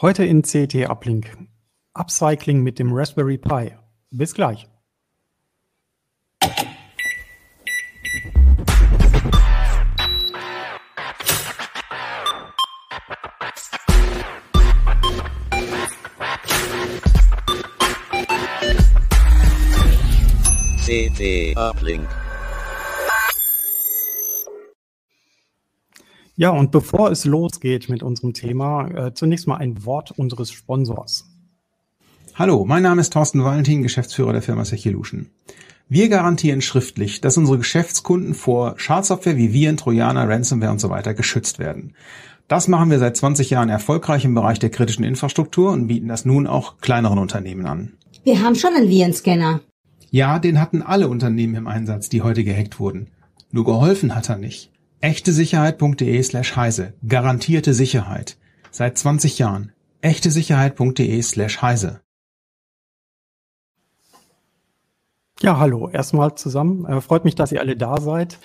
Heute in CT Uplink. Upcycling mit dem Raspberry Pi. Bis gleich. CT Uplink. Ja, und bevor es losgeht mit unserem Thema, äh, zunächst mal ein Wort unseres Sponsors. Hallo, mein Name ist Thorsten Valentin, Geschäftsführer der Firma Sechilution. Wir garantieren schriftlich, dass unsere Geschäftskunden vor Schadsoftware wie Viren, Trojaner, Ransomware und so weiter geschützt werden. Das machen wir seit 20 Jahren erfolgreich im Bereich der kritischen Infrastruktur und bieten das nun auch kleineren Unternehmen an. Wir haben schon einen Virenscanner. Ja, den hatten alle Unternehmen im Einsatz, die heute gehackt wurden. Nur geholfen hat er nicht. echtesicherheit.de slash heise. Garantierte Sicherheit. Seit 20 Jahren. echtesicherheit.de slash heise. Ja, hallo, erstmal zusammen. Äh, freut mich, dass ihr alle da seid.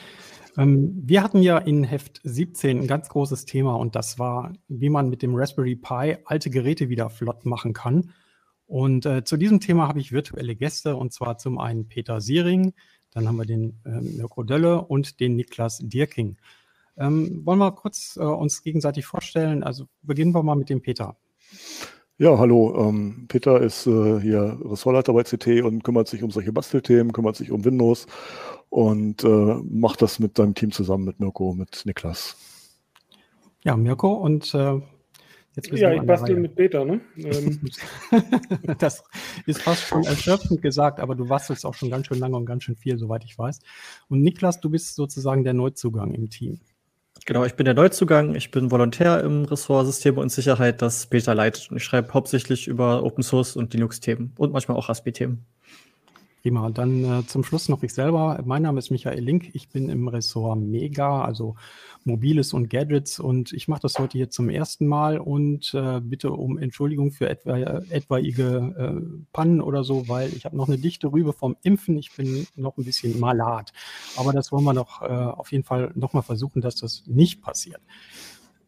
Ähm, wir hatten ja in Heft 17 ein ganz großes Thema und das war, wie man mit dem Raspberry Pi alte Geräte wieder flott machen kann. Und äh, zu diesem Thema habe ich virtuelle Gäste und zwar zum einen Peter Siering, dann haben wir den äh, Mirko Dölle und den Niklas Dirking. Ähm, wollen wir kurz äh, uns gegenseitig vorstellen? Also beginnen wir mal mit dem Peter. Ja, hallo. Ähm, Peter ist äh, hier Ressortleiter bei CT und kümmert sich um solche Bastelthemen, kümmert sich um Windows und äh, macht das mit seinem Team zusammen mit Mirko, mit Niklas. Ja, Mirko und äh, ja, ich bastel mit Peter, ne? Ähm. das ist fast schon erschöpfend gesagt, aber du bastelst auch schon ganz schön lange und ganz schön viel, soweit ich weiß. Und Niklas, du bist sozusagen der Neuzugang im Team. Genau, ich bin der Neuzugang. Ich bin Volontär im Ressort Systeme und Sicherheit, das Peter leitet. Und ich schreibe hauptsächlich über Open Source und Linux-Themen und manchmal auch Raspi-Themen. Prima. Dann äh, zum Schluss noch ich selber. Mein Name ist Michael Link. Ich bin im Ressort Mega, also Mobiles und Gadgets. Und ich mache das heute hier zum ersten Mal und äh, bitte um Entschuldigung für etwa, etwaige äh, Pannen oder so, weil ich habe noch eine dichte Rübe vom Impfen. Ich bin noch ein bisschen malat. Aber das wollen wir doch äh, auf jeden Fall nochmal versuchen, dass das nicht passiert.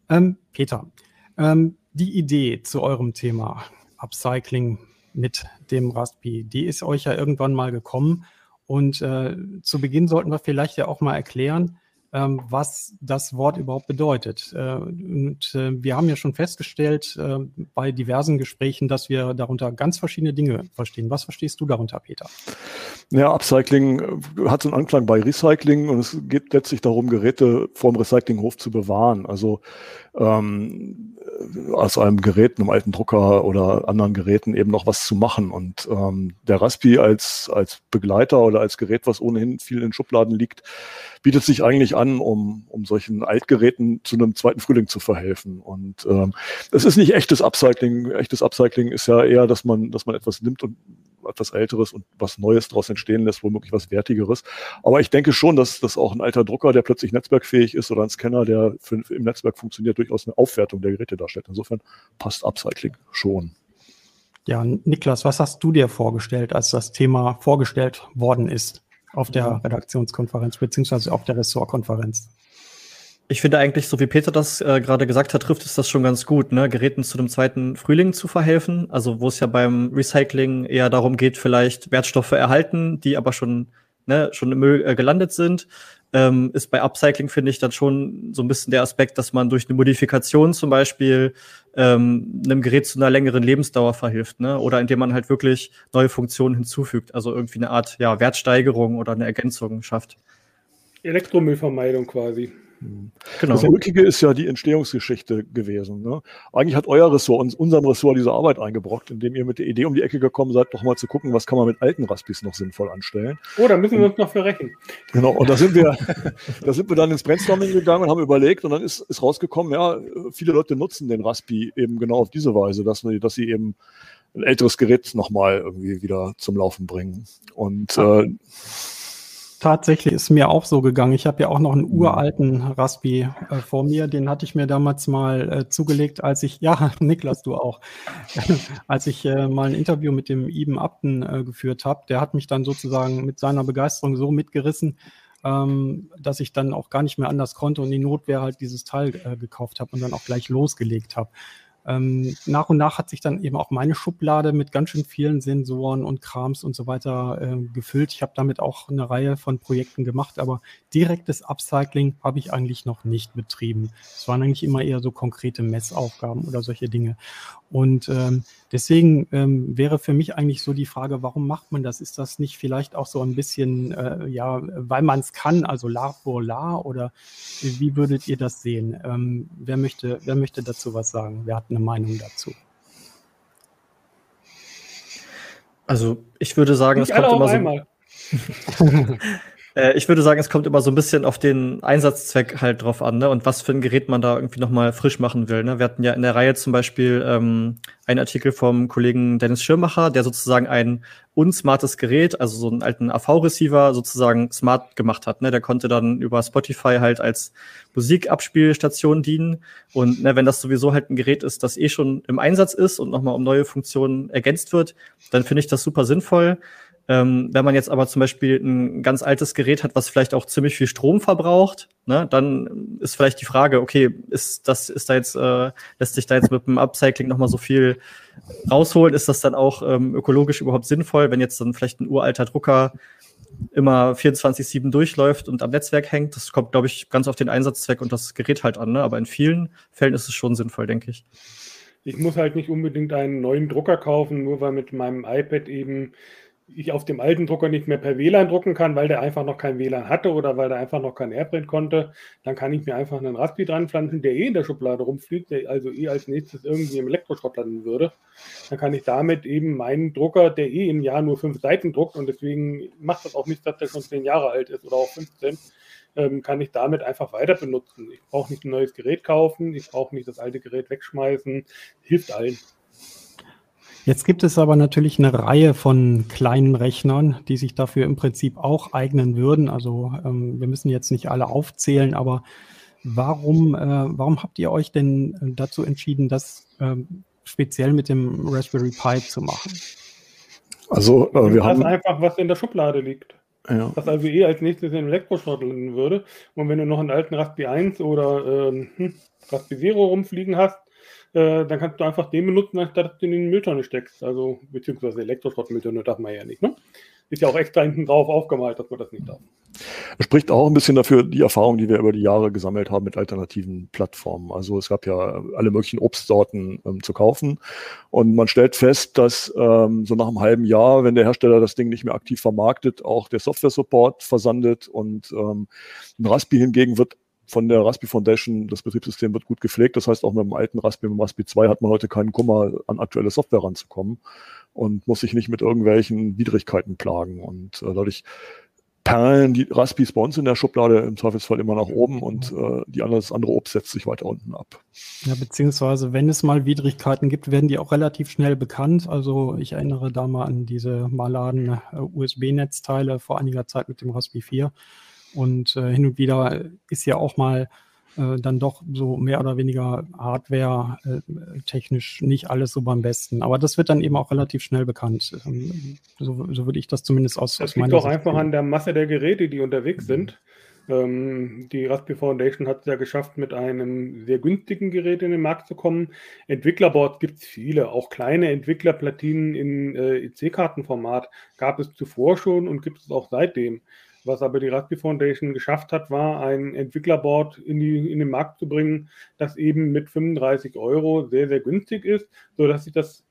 Ähm, Peter, ähm, die Idee zu eurem Thema Upcycling mit dem Raspi. Die ist euch ja irgendwann mal gekommen. Und äh, zu Beginn sollten wir vielleicht ja auch mal erklären, was das Wort überhaupt bedeutet. Äh, und äh, wir haben ja schon festgestellt äh, bei diversen Gesprächen, dass wir darunter ganz verschiedene Dinge verstehen. Was verstehst du darunter, Peter? Ja, Upcycling hat so einen Anklang bei Recycling und es geht letztlich darum, Geräte vorm Recyclinghof zu bewahren. Also ähm, aus einem Gerät, einem alten Drucker oder anderen Geräten eben noch was zu machen. Und ähm, der Raspi als, als Begleiter oder als Gerät, was ohnehin viel in Schubladen liegt, bietet sich eigentlich an, um, um solchen Altgeräten zu einem zweiten Frühling zu verhelfen. Und ähm, es ist nicht echtes Upcycling. Echtes Upcycling ist ja eher, dass man, dass man etwas nimmt und etwas Älteres und was Neues daraus entstehen lässt, womöglich was Wertigeres. Aber ich denke schon, dass, dass auch ein alter Drucker, der plötzlich netzwerkfähig ist oder ein Scanner, der für im Netzwerk funktioniert, durchaus eine Aufwertung der Geräte darstellt. Insofern passt Upcycling schon. Ja, Niklas, was hast du dir vorgestellt, als das Thema vorgestellt worden ist auf der Redaktionskonferenz beziehungsweise auf der Ressortkonferenz? Ich finde eigentlich, so wie Peter das äh, gerade gesagt hat, trifft es das schon ganz gut, ne? Geräten zu dem zweiten Frühling zu verhelfen. Also wo es ja beim Recycling eher darum geht, vielleicht Wertstoffe erhalten, die aber schon, ne, schon im Müll äh, gelandet sind. Ähm, ist bei Upcycling, finde ich, dann schon so ein bisschen der Aspekt, dass man durch eine Modifikation zum Beispiel ähm, einem Gerät zu einer längeren Lebensdauer verhilft, ne? Oder indem man halt wirklich neue Funktionen hinzufügt, also irgendwie eine Art ja, Wertsteigerung oder eine Ergänzung schafft. Elektromüllvermeidung quasi. Genau. Das Ulkige ist ja die Entstehungsgeschichte gewesen. Ne? Eigentlich hat euer Ressort uns, unserem Ressort diese Arbeit eingebrockt, indem ihr mit der Idee um die Ecke gekommen seid, noch mal zu gucken, was kann man mit alten Raspis noch sinnvoll anstellen. Oh, da müssen wir uns noch verrechen. Genau, und da sind wir, da sind wir dann ins Brainstorming gegangen und haben überlegt und dann ist, ist rausgekommen, ja, viele Leute nutzen den Raspi eben genau auf diese Weise, dass, dass sie eben ein älteres Gerät nochmal irgendwie wieder zum Laufen bringen. Und äh, Tatsächlich ist mir auch so gegangen. Ich habe ja auch noch einen uralten Raspi äh, vor mir. Den hatte ich mir damals mal äh, zugelegt, als ich, ja, Niklas, du auch, als ich äh, mal ein Interview mit dem Iben Abten äh, geführt habe. Der hat mich dann sozusagen mit seiner Begeisterung so mitgerissen, ähm, dass ich dann auch gar nicht mehr anders konnte und die Notwehr halt dieses Teil äh, gekauft habe und dann auch gleich losgelegt habe. Ähm, nach und nach hat sich dann eben auch meine Schublade mit ganz schön vielen Sensoren und Krams und so weiter äh, gefüllt. Ich habe damit auch eine Reihe von Projekten gemacht, aber direktes Upcycling habe ich eigentlich noch nicht betrieben. Es waren eigentlich immer eher so konkrete Messaufgaben oder solche Dinge. Und ähm, deswegen ähm, wäre für mich eigentlich so die Frage, warum macht man das? Ist das nicht vielleicht auch so ein bisschen, äh, ja, weil man es kann, also la pour la oder wie würdet ihr das sehen? Ähm, wer, möchte, wer möchte dazu was sagen? Wer hat eine Meinung dazu? Also ich würde sagen, Nicht es kommt immer so. Äh, ich würde sagen, es kommt immer so ein bisschen auf den Einsatzzweck halt drauf an, ne? Und was für ein Gerät man da irgendwie nochmal frisch machen will. Ne? Wir hatten ja in der Reihe zum Beispiel ähm, einen Artikel vom Kollegen Dennis Schirmacher, der sozusagen ein unsmartes Gerät, also so einen alten AV-Receiver sozusagen smart gemacht hat. Ne? Der konnte dann über Spotify halt als Musikabspielstation dienen. Und ne, wenn das sowieso halt ein Gerät ist, das eh schon im Einsatz ist und nochmal um neue Funktionen ergänzt wird, dann finde ich das super sinnvoll. Ähm, wenn man jetzt aber zum Beispiel ein ganz altes Gerät hat, was vielleicht auch ziemlich viel Strom verbraucht, ne, dann ist vielleicht die Frage, okay, ist das, ist da jetzt, äh, lässt sich da jetzt mit dem Upcycling nochmal so viel rausholen? Ist das dann auch ähm, ökologisch überhaupt sinnvoll, wenn jetzt dann vielleicht ein uralter Drucker immer 24-7 durchläuft und am Netzwerk hängt? Das kommt, glaube ich, ganz auf den Einsatzzweck und das Gerät halt an, ne? Aber in vielen Fällen ist es schon sinnvoll, denke ich. Ich muss halt nicht unbedingt einen neuen Drucker kaufen, nur weil mit meinem iPad eben ich auf dem alten Drucker nicht mehr per WLAN drucken kann, weil der einfach noch kein WLAN hatte oder weil der einfach noch kein Airprint konnte, dann kann ich mir einfach einen Raspi dran pflanzen, der eh in der Schublade rumfliegt, der also eh als nächstes irgendwie im Elektroschrott landen würde. Dann kann ich damit eben meinen Drucker, der eh im Jahr nur fünf Seiten druckt und deswegen macht das auch nichts, dass der schon zehn Jahre alt ist oder auch 15, ähm, kann ich damit einfach weiter benutzen. Ich brauche nicht ein neues Gerät kaufen, ich brauche nicht das alte Gerät wegschmeißen, hilft allen. Jetzt gibt es aber natürlich eine Reihe von kleinen Rechnern, die sich dafür im Prinzip auch eignen würden. Also ähm, wir müssen jetzt nicht alle aufzählen, aber warum, äh, warum habt ihr euch denn dazu entschieden, das ähm, speziell mit dem Raspberry Pi zu machen? Also äh, wir das haben einfach, was in der Schublade liegt. Ja. Was also eh als nächstes in den Elektroschrott landen würde. Und wenn du noch einen alten Raspberry 1 oder ähm, hm, Raspberry Zero rumfliegen hast, äh, dann kannst du einfach den benutzen, anstatt dass du in den Mülltonne steckst. Also, beziehungsweise Elektroschrottmülltonne darf man ja nicht, ne? Ist ja auch extra hinten drauf aufgemalt, dass man das nicht darf. Spricht auch ein bisschen dafür die Erfahrung, die wir über die Jahre gesammelt haben mit alternativen Plattformen. Also es gab ja alle möglichen Obstsorten ähm, zu kaufen und man stellt fest, dass ähm, so nach einem halben Jahr, wenn der Hersteller das Ding nicht mehr aktiv vermarktet, auch der Software-Support versandet und ähm, ein Raspi hingegen wird von der Raspi Foundation, das Betriebssystem wird gut gepflegt. Das heißt, auch mit dem alten Raspi, mit dem Raspi 2 hat man heute keinen Kummer, an aktuelle Software ranzukommen und muss sich nicht mit irgendwelchen Widrigkeiten plagen. Und äh, dadurch perlen die Raspis bei uns in der Schublade im Zweifelsfall immer nach oben und äh, die andere, das andere Obst setzt sich weiter unten ab. Ja, beziehungsweise wenn es mal Widrigkeiten gibt, werden die auch relativ schnell bekannt. Also ich erinnere da mal an diese maladen äh, USB-Netzteile vor einiger Zeit mit dem Raspi 4 und äh, hin und wieder ist ja auch mal äh, dann doch so mehr oder weniger Hardware-technisch äh, nicht alles so beim Besten. Aber das wird dann eben auch relativ schnell bekannt. Ähm, so, so, würde ich das zumindest aus, das aus meiner Sicht. Das liegt auch einfach an der Masse der Geräte, die unterwegs sind. Ähm, die Raspberry Foundation hat es ja geschafft, mit einem sehr günstigen Gerät in den Markt zu kommen. Entwicklerboards gibt es viele, auch kleine Entwicklerplatinen in äh, EC-Kartenformat gab es zuvor schon und gibt es auch seitdem. Was aber die Raspberry Foundation geschafft hat, war ein Entwicklerboard in, die, in den Markt zu bringen, das eben mit 35 Euro sehr, sehr günstig ist, sodass sich das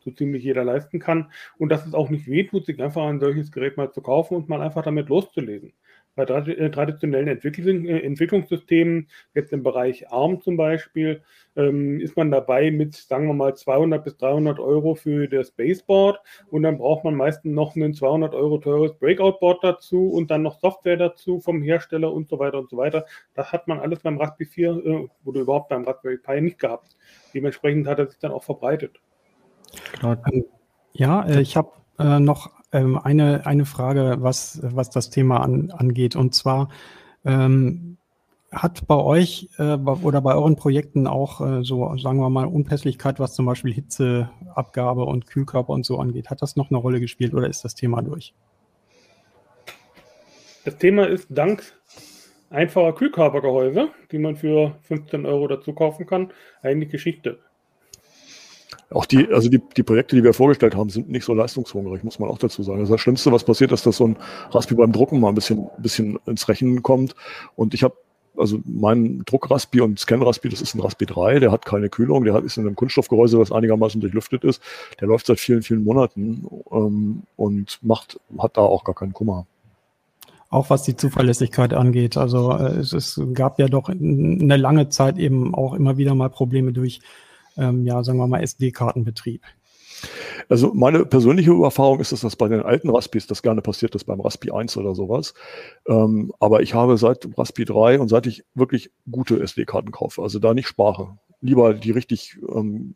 so ziemlich jeder leisten kann. Und dass es auch nicht wehtut, sich einfach ein solches Gerät mal zu kaufen und mal einfach damit loszulesen bei äh, traditionellen äh, Entwicklungssystemen, jetzt im Bereich ARM zum Beispiel, ähm, ist man dabei mit, sagen wir mal, 200 bis 300 Euro für das Baseboard und dann braucht man meistens noch ein 200 Euro teures Breakout-Board dazu und dann noch Software dazu vom Hersteller und so weiter und so weiter. Das hat man alles beim Raspberry 4 äh, oder überhaupt beim Raspberry Pi nicht gehabt. Dementsprechend hat er sich dann auch verbreitet. Genau. Ja, äh, ich habe äh, noch ähm, eine, eine Frage, was, was das Thema an, angeht. Und zwar ähm, hat bei euch äh, oder bei euren Projekten auch äh, so, sagen wir mal, Unpässlichkeit, was zum Beispiel Hitzeabgabe und Kühlkörper und so angeht, hat das noch eine Rolle gespielt oder ist das Thema durch? Das Thema ist dank einfacher Kühlkörpergehäuse, die man für 15 Euro dazu kaufen kann, eigentlich Geschichte. Auch die, also die, die Projekte, die wir vorgestellt haben, sind nicht so leistungshungrig, muss man auch dazu sagen. Also das Schlimmste, was passiert, ist, dass so ein Raspberry beim Drucken mal ein bisschen, bisschen ins Rechnen kommt. Und ich habe also mein Druck-Raspi und Scan-Raspi, das ist ein Raspi 3, der hat keine Kühlung, der hat, ist in einem Kunststoffgehäuse, was einigermaßen durchlüftet ist. Der läuft seit vielen, vielen Monaten ähm, und macht, hat da auch gar keinen Kummer. Auch was die Zuverlässigkeit angeht. Also äh, es, es gab ja doch eine lange Zeit eben auch immer wieder mal Probleme durch, ähm, ja, sagen wir mal, SD-Kartenbetrieb. Also meine persönliche Erfahrung ist, dass das bei den alten Raspis das gerne passiert ist, beim Raspi 1 oder sowas. Ähm, aber ich habe seit Raspi 3 und seit ich wirklich gute SD-Karten kaufe, also da nicht spare, lieber die richtig ähm,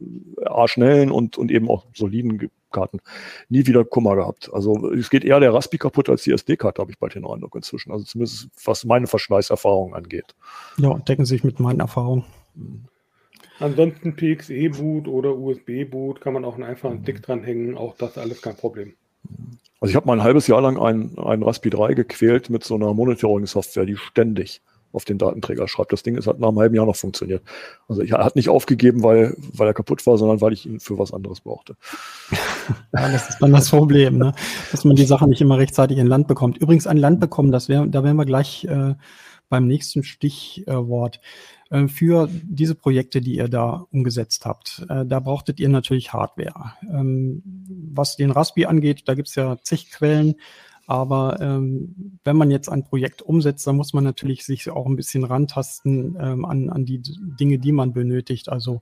schnellen und, und eben auch soliden Karten, nie wieder Kummer gehabt. Also es geht eher der Raspi kaputt als die SD-Karte, habe ich bald den Eindruck inzwischen. Also zumindest was meine Verschleißerfahrung angeht. Ja, decken sich mit meinen Erfahrungen. Mhm. Ansonsten PXE-Boot oder USB-Boot kann man auch einen einfachen Stick dranhängen. Auch das alles kein Problem. Also ich habe mal ein halbes Jahr lang einen, einen Raspi 3 gequält mit so einer Monitoring-Software, die ständig auf den Datenträger schreibt. Das Ding ist, hat nach einem halben Jahr noch funktioniert. Also ich hat nicht aufgegeben, weil, weil er kaputt war, sondern weil ich ihn für was anderes brauchte. Ja, das ist dann das Problem, ne? dass man die Sache nicht immer rechtzeitig in Land bekommt. Übrigens ein Land bekommen, das wär, da wären wir gleich äh, beim nächsten Stichwort. Äh, für diese Projekte, die ihr da umgesetzt habt. Äh, da brauchtet ihr natürlich Hardware. Ähm, was den Raspi angeht, da gibt es ja zig Quellen. Aber ähm, wenn man jetzt ein Projekt umsetzt, dann muss man natürlich sich auch ein bisschen rantasten ähm, an, an die Dinge, die man benötigt. Also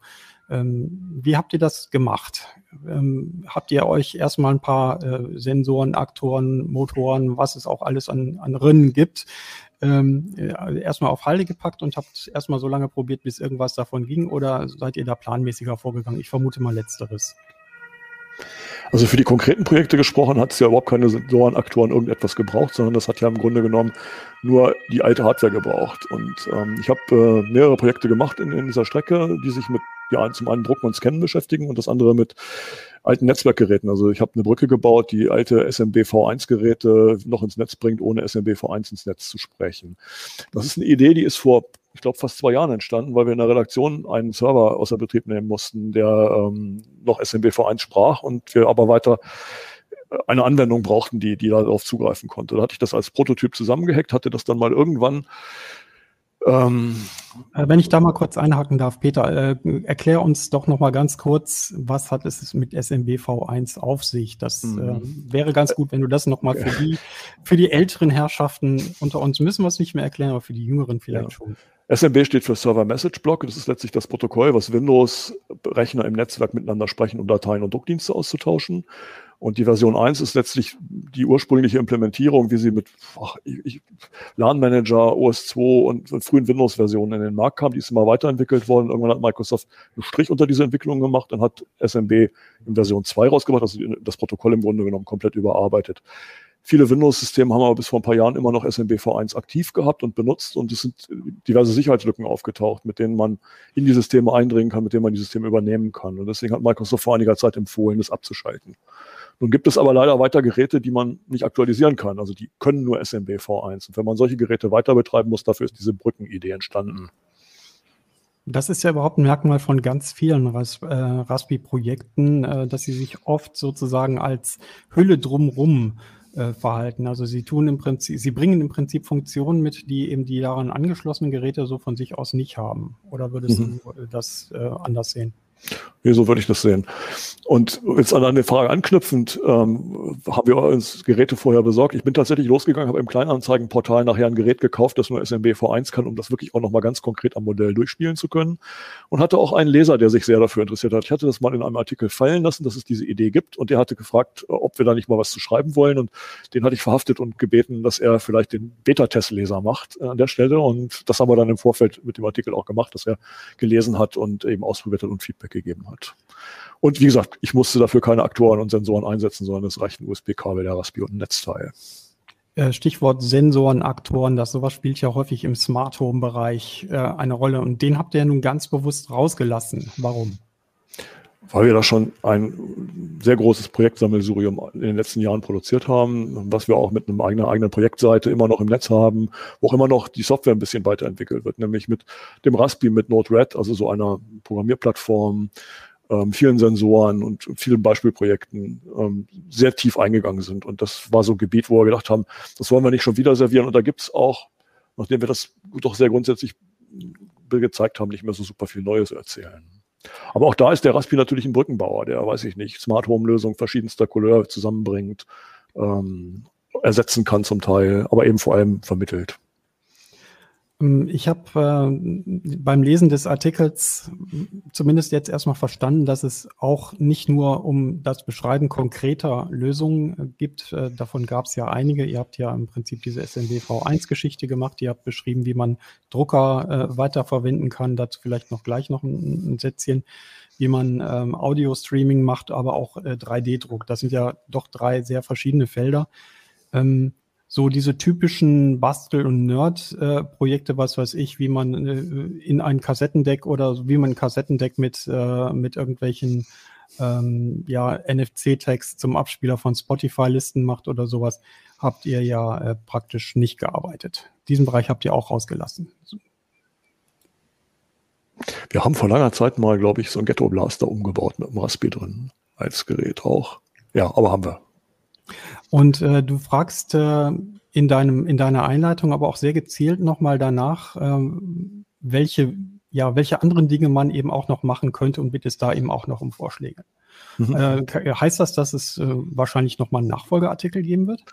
ähm, wie habt ihr das gemacht? Ähm, habt ihr euch erstmal ein paar äh, Sensoren, Aktoren, Motoren, was es auch alles an, an Rinnen gibt, ähm, äh, erstmal auf Halde gepackt und habt erstmal so lange probiert, bis irgendwas davon ging? Oder seid ihr da planmäßiger vorgegangen? Ich vermute mal letzteres. Also für die konkreten Projekte gesprochen hat es ja überhaupt keine Sensorenaktoren irgendetwas gebraucht, sondern das hat ja im Grunde genommen nur die alte Hardware gebraucht. Und ähm, ich habe äh, mehrere Projekte gemacht in, in dieser Strecke, die sich mit ja, zum einen Drucken und Scannen beschäftigen und das andere mit alten Netzwerkgeräten. Also ich habe eine Brücke gebaut, die alte SMB V1-Geräte noch ins Netz bringt, ohne SMB V1 ins Netz zu sprechen. Das ist eine Idee, die ist vor, ich glaube, fast zwei Jahren entstanden, weil wir in der Redaktion einen Server außer Betrieb nehmen mussten, der ähm, noch SMB V1 sprach und wir aber weiter eine Anwendung brauchten, die, die darauf zugreifen konnte. Da hatte ich das als Prototyp zusammengehackt, hatte das dann mal irgendwann ähm, äh, Wenn ich da mal kurz einhaken darf, Peter, äh, erklär uns doch noch mal ganz kurz, was hat es mit SMBV1 auf sich? Das mhm. äh, wäre ganz gut, wenn du das noch mal für die, für die älteren Herrschaften unter uns müssen wir es nicht mehr erklären, aber für die Jüngeren vielleicht ja. schon. SMB steht für Server Message Block. Das ist letztlich das Protokoll, was Windows-Rechner im Netzwerk miteinander sprechen, um Dateien und Druckdienste auszutauschen. Und die Version 1 ist letztlich die ursprüngliche Implementierung, wie sie mit ach, ich, LAN-Manager, OS2 und frühen Windows-Versionen in den Markt kam. Die ist immer weiterentwickelt worden. Irgendwann hat Microsoft einen Strich unter diese Entwicklung gemacht und hat SMB in Version 2 rausgebracht, also das Protokoll im Grunde genommen komplett überarbeitet. Viele Windows-Systeme haben aber bis vor ein paar Jahren immer noch SMB-V1 aktiv gehabt und benutzt und es sind diverse Sicherheitslücken aufgetaucht, mit denen man in die Systeme eindringen kann, mit denen man die Systeme übernehmen kann. Und deswegen hat Microsoft vor einiger Zeit empfohlen, das abzuschalten. Nun gibt es aber leider weiter Geräte, die man nicht aktualisieren kann. Also die können nur SMB V1. Und wenn man solche Geräte weiter betreiben muss, dafür ist diese Brückenidee entstanden. Das ist ja überhaupt ein Merkmal von ganz vielen Ras äh, Raspi-Projekten, äh, dass sie sich oft sozusagen als Hülle drumrum äh, verhalten. Also sie tun im Prinzip, sie bringen im Prinzip Funktionen mit, die eben die daran angeschlossenen Geräte so von sich aus nicht haben. Oder würdest mhm. du das äh, anders sehen? Nee, so würde ich das sehen. Und jetzt an eine Frage anknüpfend, ähm, haben wir uns Geräte vorher besorgt. Ich bin tatsächlich losgegangen, habe im Kleinanzeigenportal nachher ein Gerät gekauft, das nur SMB V1 kann, um das wirklich auch nochmal ganz konkret am Modell durchspielen zu können. Und hatte auch einen Leser, der sich sehr dafür interessiert hat. Ich hatte das mal in einem Artikel fallen lassen, dass es diese Idee gibt. Und der hatte gefragt, ob wir da nicht mal was zu schreiben wollen. Und den hatte ich verhaftet und gebeten, dass er vielleicht den Beta-Test-Leser macht äh, an der Stelle. Und das haben wir dann im Vorfeld mit dem Artikel auch gemacht, dass er gelesen hat und eben ausprobiert hat und Feedback gegeben hat. Und wie gesagt, ich musste dafür keine Aktoren und Sensoren einsetzen, sondern es reicht ein USB-Kabel, der Raspi und ein Netzteil. Äh, Stichwort Sensoren, Aktoren, das sowas spielt ja häufig im Smart Home Bereich äh, eine Rolle und den habt ihr ja nun ganz bewusst rausgelassen. Warum? Weil wir da schon ein sehr großes Projektsammelsurium in den letzten Jahren produziert haben, was wir auch mit einer eigenen, eigenen Projektseite immer noch im Netz haben, wo auch immer noch die Software ein bisschen weiterentwickelt wird, nämlich mit dem Raspi, mit Node-RED, also so einer Programmierplattform, ähm, vielen Sensoren und vielen Beispielprojekten ähm, sehr tief eingegangen sind. Und das war so ein Gebiet, wo wir gedacht haben, das wollen wir nicht schon wieder servieren. Und da gibt es auch, nachdem wir das doch sehr grundsätzlich gezeigt haben, nicht mehr so super viel Neues erzählen. Aber auch da ist der Raspi natürlich ein Brückenbauer, der, weiß ich nicht, Smart Home Lösungen verschiedenster Couleur zusammenbringt, ähm, ersetzen kann zum Teil, aber eben vor allem vermittelt. Ähm, ich habe äh, beim Lesen des Artikels zumindest jetzt erstmal verstanden, dass es auch nicht nur um das Beschreiben konkreter Lösungen äh, gibt. Äh, davon gab es ja einige. Ihr habt ja im Prinzip diese SMB V1-Geschichte gemacht. Ihr habt beschrieben, wie man Drucker äh, weiterverwenden kann. Dazu vielleicht noch gleich noch ein, ein Sätzchen wie man ähm, Audio-Streaming macht, aber auch äh, 3D-Druck. Das sind ja doch drei sehr verschiedene Felder. Ähm, so diese typischen Bastel- und Nerd-Projekte, was weiß ich, wie man äh, in ein Kassettendeck oder wie man ein Kassettendeck mit, äh, mit irgendwelchen ähm, ja, NFC-Tags zum Abspieler von Spotify-Listen macht oder sowas, habt ihr ja äh, praktisch nicht gearbeitet. Diesen Bereich habt ihr auch rausgelassen. Wir haben vor langer Zeit mal, glaube ich, so ein Ghetto-Blaster umgebaut mit einem Raspi drin als Gerät auch. Ja, aber haben wir. Und äh, du fragst äh, in, deinem, in deiner Einleitung aber auch sehr gezielt nochmal danach, ähm, welche, ja, welche anderen Dinge man eben auch noch machen könnte und bittest da eben auch noch um Vorschläge. Mhm. Äh, heißt das, dass es äh, wahrscheinlich nochmal einen Nachfolgeartikel geben wird?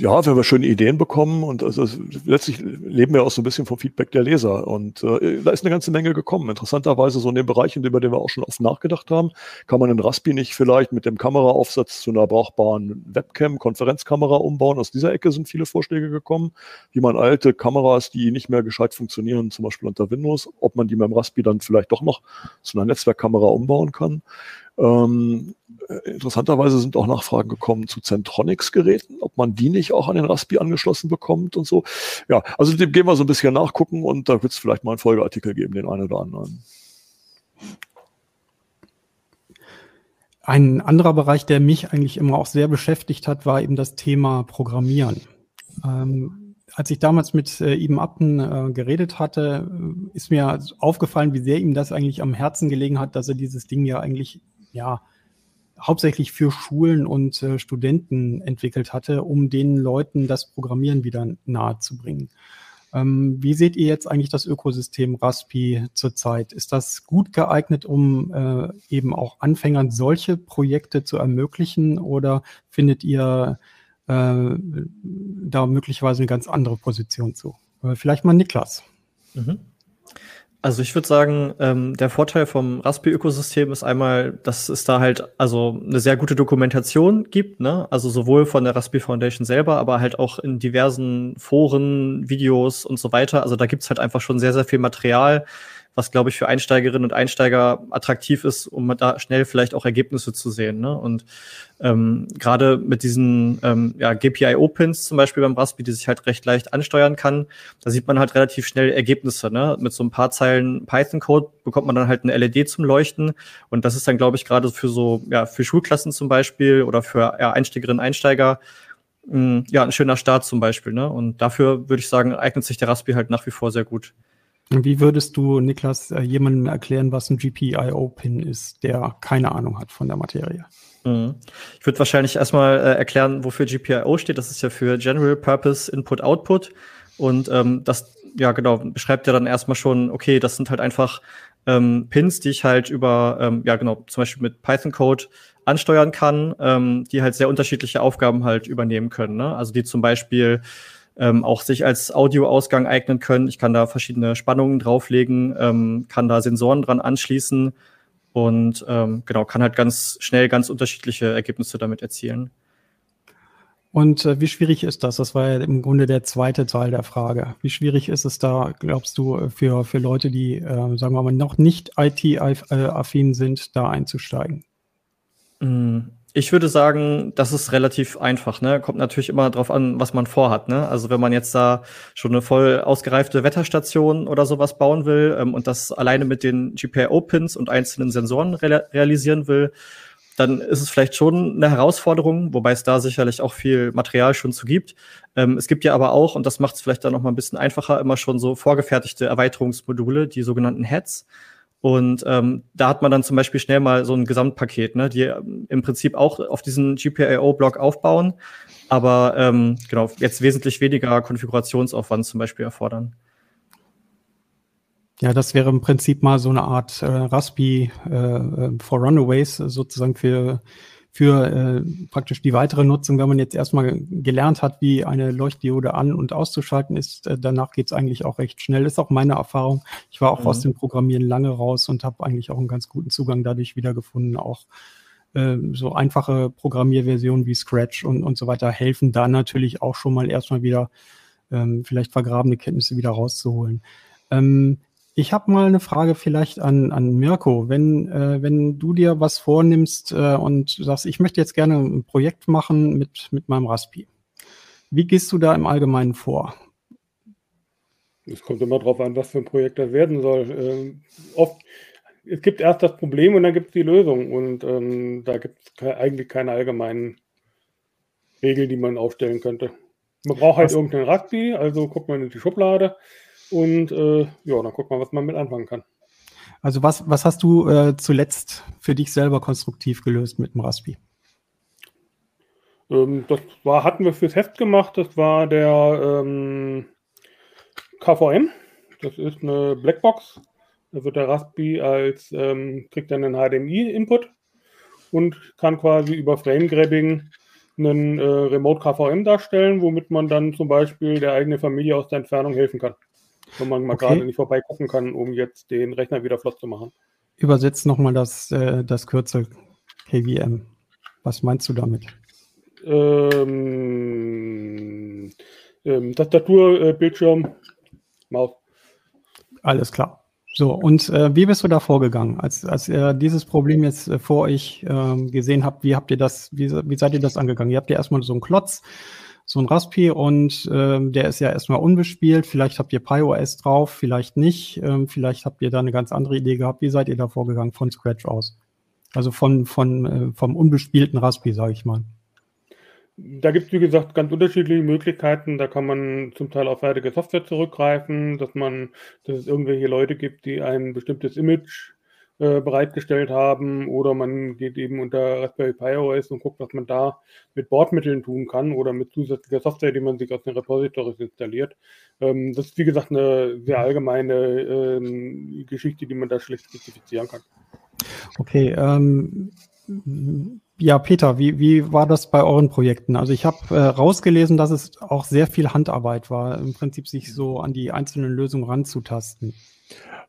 Ja, wir schöne Ideen bekommen und also letztlich leben wir auch so ein bisschen vom Feedback der Leser und äh, da ist eine ganze Menge gekommen. Interessanterweise so in den Bereichen, über den wir auch schon oft nachgedacht haben, kann man in Raspi nicht vielleicht mit dem Kameraaufsatz zu einer brauchbaren Webcam, Konferenzkamera umbauen. Aus dieser Ecke sind viele Vorschläge gekommen, wie man alte Kameras, die nicht mehr gescheit funktionieren, zum Beispiel unter Windows, ob man die mit dem Raspi dann vielleicht doch noch zu einer Netzwerkkamera umbauen kann. Ähm, interessanterweise sind auch Nachfragen gekommen zu Centronics-Geräten, ob man die nicht auch an den Raspi angeschlossen bekommt und so. Ja, also dem gehen wir so ein bisschen nachgucken und da wird es vielleicht mal einen Folgeartikel geben, den einen oder anderen. Ein anderer Bereich, der mich eigentlich immer auch sehr beschäftigt hat, war eben das Thema Programmieren. Ähm, als ich damals mit äh, Ibn Abten äh, geredet hatte, äh, ist mir aufgefallen, wie sehr ihm das eigentlich am Herzen gelegen hat, dass er dieses Ding ja eigentlich ja hauptsächlich für Schulen und äh, Studenten entwickelt hatte, um den Leuten das Programmieren wieder nahe zu bringen. Ähm, wie seht ihr jetzt eigentlich das Ökosystem Raspi zurzeit? Ist das gut geeignet, um äh, eben auch Anfängern solche Projekte zu ermöglichen oder findet ihr äh, da möglicherweise eine ganz andere Position zu? Äh, vielleicht mal Niklas. Mhm. Also ich würde sagen, ähm, der Vorteil vom Raspi-Ökosystem ist einmal, dass es da halt also eine sehr gute Dokumentation gibt, ne? Also sowohl von der Raspi Foundation selber, aber halt auch in diversen Foren, Videos und so weiter. Also da gibt's halt einfach schon sehr, sehr viel Material, was, glaube ich, für Einsteigerinnen und Einsteiger attraktiv ist, um da schnell vielleicht auch Ergebnisse zu sehen. Ne? Und ähm, gerade mit diesen ähm, ja, GPIO-Pins zum Beispiel beim Raspi, die sich halt recht leicht ansteuern kann, da sieht man halt relativ schnell Ergebnisse. Ne? Mit so ein paar Zeilen Python-Code bekommt man dann halt eine LED zum Leuchten. Und das ist dann, glaube ich, gerade für so, ja, für Schulklassen zum Beispiel oder für ja, Einsteigerinnen Einsteiger, mh, hm, ja, ein schöner Start zum Beispiel. Ne? Und dafür würde ich sagen, eignet sich der Raspi halt nach wie vor sehr gut. Wie würdest du, Niklas, äh, jemandem erklären, was ein GPIO-Pin ist, der keine Ahnung hat von der Materie? Mhm. Ich würde wahrscheinlich erstmal äh, erklären, wofür GPIO steht. Das ist ja für General Purpose Input Output. Und ähm, das, ja genau, beschreibt ja dann erstmal schon, okay, das sind halt einfach ähm, Pins, die ich halt über, ähm, ja genau, zum Beispiel mit Python-Code ansteuern kann, ähm, die halt sehr unterschiedliche Aufgaben halt übernehmen können. Ne? Also die zum Beispiel ähm, auch sich als Audioausgang eignen können. Ich kann da verschiedene Spannungen drauflegen, ähm, kann da Sensoren dran anschließen und ähm, genau, kann halt ganz schnell ganz unterschiedliche Ergebnisse damit erzielen. Und äh, wie schwierig ist das? Das war ja im Grunde der zweite Teil der Frage. Wie schwierig ist es da, glaubst du, für, für Leute, die, äh, sagen wir mal, noch nicht IT-affin sind, da einzusteigen? Mm, ich würde sagen, das ist relativ einfach. Ne? Kommt natürlich immer darauf an, was man vorhat. Ne? Also wenn man jetzt da schon eine voll ausgereifte Wetterstation oder sowas bauen will ähm, und das alleine mit den GPIO-Pins und einzelnen Sensoren re realisieren will, dann ist es vielleicht schon eine Herausforderung, wobei es da sicherlich auch viel Material schon zu gibt. Ähm, es gibt ja aber auch, und das macht es vielleicht dann noch mal ein bisschen einfacher, immer schon so vorgefertigte Erweiterungsmodule, die sogenannten Heads. Und ähm, da hat man dann zum Beispiel schnell mal so ein Gesamtpaket, ne, die ähm, im Prinzip auch auf diesen GPIO-Block aufbauen, aber ähm, genau jetzt wesentlich weniger Konfigurationsaufwand zum Beispiel erfordern. Ja, das wäre im Prinzip mal so eine Art äh, Raspi äh, äh for Runaways sozusagen für für äh, praktisch die weitere Nutzung, wenn man jetzt erstmal gelernt hat, wie eine Leuchtdiode an- und auszuschalten ist, äh, danach geht's eigentlich auch recht schnell. Ist auch meine Erfahrung. Ich war auch mhm. aus dem Programmieren lange raus und habe eigentlich auch einen ganz guten Zugang dadurch wiedergefunden. Auch äh, so einfache Programmierversionen wie Scratch und, und so weiter helfen da natürlich auch schon mal erstmal wieder ähm, vielleicht vergrabene Kenntnisse wieder rauszuholen. Ähm, ich habe mal eine Frage vielleicht an, an Mirko. Wenn, äh, wenn du dir was vornimmst äh, und sagst, ich möchte jetzt gerne ein Projekt machen mit, mit meinem Raspi. Wie gehst du da im Allgemeinen vor? Es kommt immer darauf an, was für ein Projekt das werden soll. Ähm, oft, es gibt erst das Problem und dann gibt es die Lösung. Und ähm, da gibt es ke eigentlich keine allgemeinen Regeln, die man aufstellen könnte. Man braucht halt was? irgendeinen Raspi, also guckt man in die Schublade und äh, ja, dann guck mal, was man mit anfangen kann. Also was, was hast du äh, zuletzt für dich selber konstruktiv gelöst mit dem Raspi? Ähm, das war, hatten wir fürs Heft gemacht, das war der ähm, KVM. Das ist eine Blackbox. Da wird der Raspi als, ähm, kriegt dann einen HDMI-Input und kann quasi über Frame-Grabbing einen äh, Remote KVM darstellen, womit man dann zum Beispiel der eigenen Familie aus der Entfernung helfen kann wenn man mal okay. gerade nicht vorbeigucken kann, um jetzt den Rechner wieder flott zu machen. Übersetzt nochmal das, äh, das Kürzel KVM. Was meinst du damit? Ähm, ähm, Tastatur, äh, Bildschirm, Maus. Alles klar. So, und äh, wie bist du da vorgegangen? Als, als ihr dieses Problem jetzt äh, vor euch ähm, gesehen habt, wie habt ihr das, wie, wie seid ihr das angegangen? Ihr habt ja erstmal so einen Klotz, so ein Raspi und ähm, der ist ja erstmal unbespielt. Vielleicht habt ihr PyOS drauf, vielleicht nicht. Ähm, vielleicht habt ihr da eine ganz andere Idee gehabt. Wie seid ihr da vorgegangen von Scratch aus? Also von, von, äh, vom unbespielten Raspi, sage ich mal. Da gibt es, wie gesagt, ganz unterschiedliche Möglichkeiten. Da kann man zum Teil auf fertige Software zurückgreifen, dass man, dass es irgendwelche Leute gibt, die ein bestimmtes Image äh, bereitgestellt haben oder man geht eben unter Raspberry Pi OS und guckt, was man da mit Bordmitteln tun kann oder mit zusätzlicher Software, die man sich aus den Repositories installiert. Ähm, das ist wie gesagt eine sehr allgemeine ähm, Geschichte, die man da schlecht spezifizieren kann. Okay, ähm, ja, Peter, wie, wie war das bei euren Projekten? Also ich habe äh, rausgelesen, dass es auch sehr viel Handarbeit war, im Prinzip sich so an die einzelnen Lösungen ranzutasten.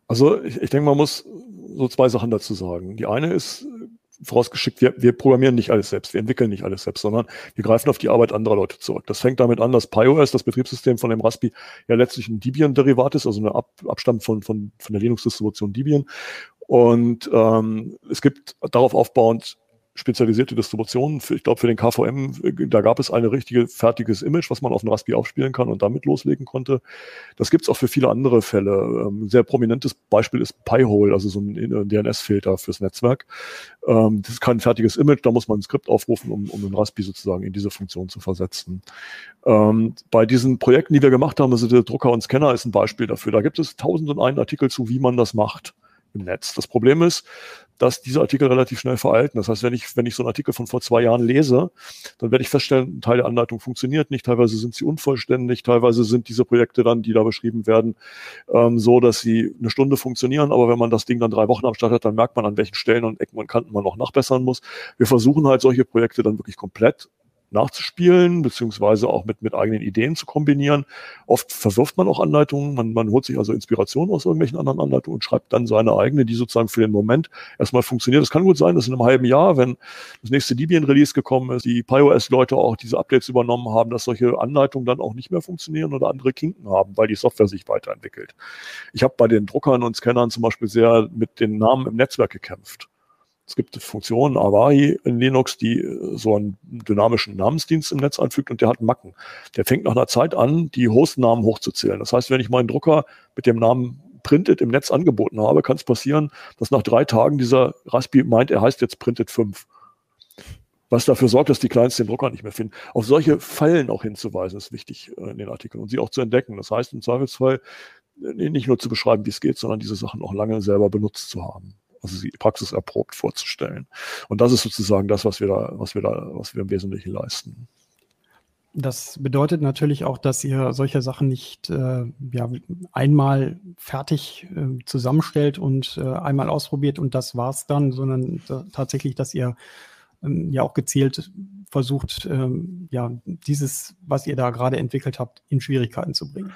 Also ich, ich denke, man muss so zwei Sachen dazu sagen. Die eine ist vorausgeschickt, wir, wir programmieren nicht alles selbst, wir entwickeln nicht alles selbst, sondern wir greifen auf die Arbeit anderer Leute zurück. Das fängt damit an, dass PyOS, das Betriebssystem von dem Raspi, ja letztlich ein Debian-Derivat ist, also eine Ab Abstand von, von, von der Linux-Distribution Debian. Und ähm, es gibt darauf aufbauend spezialisierte Distributionen. Ich glaube, für den KVM, äh, da gab es ein richtige fertiges Image, was man auf den Raspi aufspielen kann und damit loslegen konnte. Das gibt es auch für viele andere Fälle. Ein ähm, sehr prominentes Beispiel ist Pi-Hole, also so ein äh, DNS-Filter fürs Netzwerk. Ähm, das ist kein fertiges Image, da muss man ein Skript aufrufen, um, um den Raspi sozusagen in diese Funktion zu versetzen. Ähm, bei diesen Projekten, die wir gemacht haben, also der Drucker und Scanner ist ein Beispiel dafür. Da gibt es tausend und einen Artikel zu, wie man das macht im Netz. Das Problem ist, dass diese Artikel relativ schnell veralten. Das heißt, wenn ich, wenn ich so einen Artikel von vor zwei Jahren lese, dann werde ich feststellen, ein Teil der Anleitung funktioniert nicht, teilweise sind sie unvollständig, teilweise sind diese Projekte dann, die da beschrieben werden, ähm, so, dass sie eine Stunde funktionieren, aber wenn man das Ding dann drei Wochen am Start hat, dann merkt man, an welchen Stellen und Ecken und Kanten man noch nachbessern muss. Wir versuchen halt solche Projekte dann wirklich komplett nachzuspielen, beziehungsweise auch mit, mit eigenen Ideen zu kombinieren. Oft verwirft man auch Anleitungen, man, man holt sich also Inspiration aus irgendwelchen anderen Anleitungen und schreibt dann seine eigene, die sozusagen für den Moment erstmal funktioniert. Es kann gut sein, dass in einem halben Jahr, wenn das nächste Debian-Release gekommen ist, die PyOS-Leute auch diese Updates übernommen haben, dass solche Anleitungen dann auch nicht mehr funktionieren oder andere Kinken haben, weil die Software sich weiterentwickelt. Ich habe bei den Druckern und Scannern zum Beispiel sehr mit den Namen im Netzwerk gekämpft. Es gibt Funktionen, Avahi in Linux, die äh, so einen dynamischen Namensdienst im Netz einfügt und der hat Macken. Der fängt nach einer Zeit an, die Hostnamen hochzuzählen. Das heißt, wenn ich meinen Drucker mit dem Namen Printed im Netz angeboten habe, kann es passieren, dass nach drei Tagen dieser Raspi meint, er heißt jetzt Printed 5 was dafür sorgt, dass die Clients den Drucker nicht mehr finden. Auf solche Fallen auch hinzuweisen ist wichtig äh, in den Artikeln und sie auch zu entdecken. Das heißt im Zweifelsfall nicht nur zu beschreiben, wie es geht, sondern diese Sachen auch lange selber benutzt zu haben. Also sie praxiserprobt vorzustellen. Und das ist sozusagen das, was wir da, was wir da, was wir im Wesentlichen leisten. Das bedeutet natürlich auch, dass ihr solche Sachen nicht äh, ja, einmal fertig äh, zusammenstellt und äh, einmal ausprobiert und das war's dann, sondern tatsächlich, dass ihr ähm, ja auch gezielt versucht, ähm, ja, dieses, was ihr da gerade entwickelt habt, in Schwierigkeiten zu bringen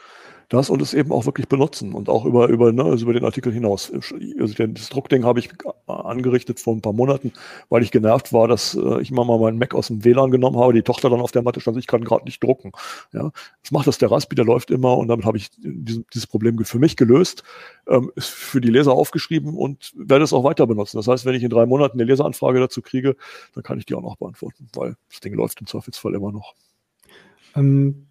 das und es eben auch wirklich benutzen und auch über, über, ne, also über den Artikel hinaus. Also das Druckding habe ich angerichtet vor ein paar Monaten, weil ich genervt war, dass äh, ich immer mal meinen Mac aus dem WLAN genommen habe, die Tochter dann auf der Matte stand, ich kann gerade nicht drucken. Ja, das macht das der Raspi, der läuft immer und damit habe ich dieses, dieses Problem für mich gelöst, ähm, ist für die Leser aufgeschrieben und werde es auch weiter benutzen. Das heißt, wenn ich in drei Monaten eine Leseranfrage dazu kriege, dann kann ich die auch noch beantworten, weil das Ding läuft im Zweifelsfall immer noch. Ähm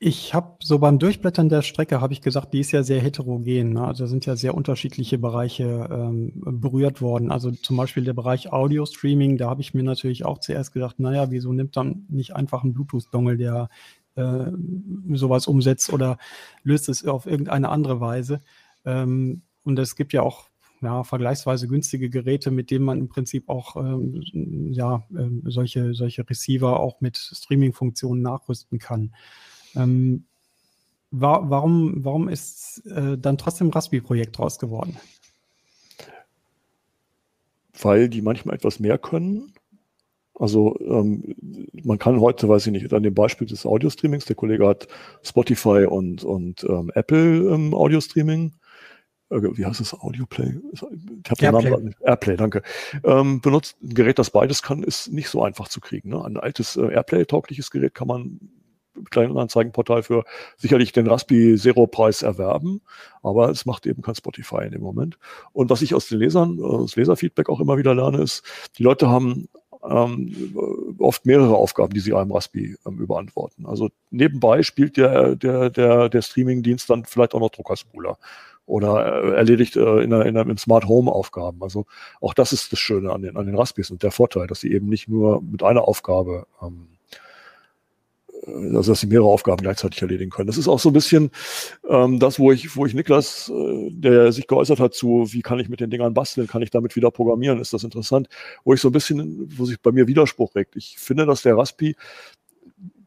ich habe so beim Durchblättern der Strecke, habe ich gesagt, die ist ja sehr heterogen. Ne? Also sind ja sehr unterschiedliche Bereiche ähm, berührt worden. Also zum Beispiel der Bereich Audio-Streaming, da habe ich mir natürlich auch zuerst gedacht, naja, wieso nimmt dann nicht einfach ein Bluetooth-Dongle, der äh, sowas umsetzt oder löst es auf irgendeine andere Weise. Ähm, und es gibt ja auch ja, vergleichsweise günstige Geräte, mit denen man im Prinzip auch ähm, ja, äh, solche, solche Receiver auch mit Streaming-Funktionen nachrüsten kann. Ähm, war, warum, warum ist äh, dann trotzdem Raspi-Projekt draus geworden? Weil die manchmal etwas mehr können. Also ähm, man kann heute, weiß ich nicht, an dem Beispiel des Audio-Streamings, der Kollege hat Spotify und, und ähm, Apple ähm, Audio-Streaming, äh, wie heißt es, Audioplay? Ich habe den Namen nicht. Airplay, danke. Ähm, benutzt ein Gerät, das beides kann, ist nicht so einfach zu kriegen. Ne? Ein altes äh, Airplay-taugliches Gerät kann man Kleinanzeigenportal für sicherlich den Raspi Zero Preis erwerben, aber es macht eben kein Spotify in dem Moment. Und was ich aus den Lesern, aus Leserfeedback auch immer wieder lerne, ist, die Leute haben ähm, oft mehrere Aufgaben, die sie einem Raspi ähm, überantworten. Also nebenbei spielt der, der, der, der Streaming-Dienst dann vielleicht auch noch Druckerspuler oder äh, erledigt äh, in der, in Smart Home Aufgaben. Also auch das ist das Schöne an den, an den Raspis und der Vorteil, dass sie eben nicht nur mit einer Aufgabe ähm, also dass sie mehrere Aufgaben gleichzeitig erledigen können. Das ist auch so ein bisschen ähm, das, wo ich, wo ich Niklas, äh, der sich geäußert hat zu, wie kann ich mit den Dingern basteln, kann ich damit wieder programmieren, ist das interessant, wo ich so ein bisschen, wo sich bei mir Widerspruch regt. Ich finde, dass der Raspi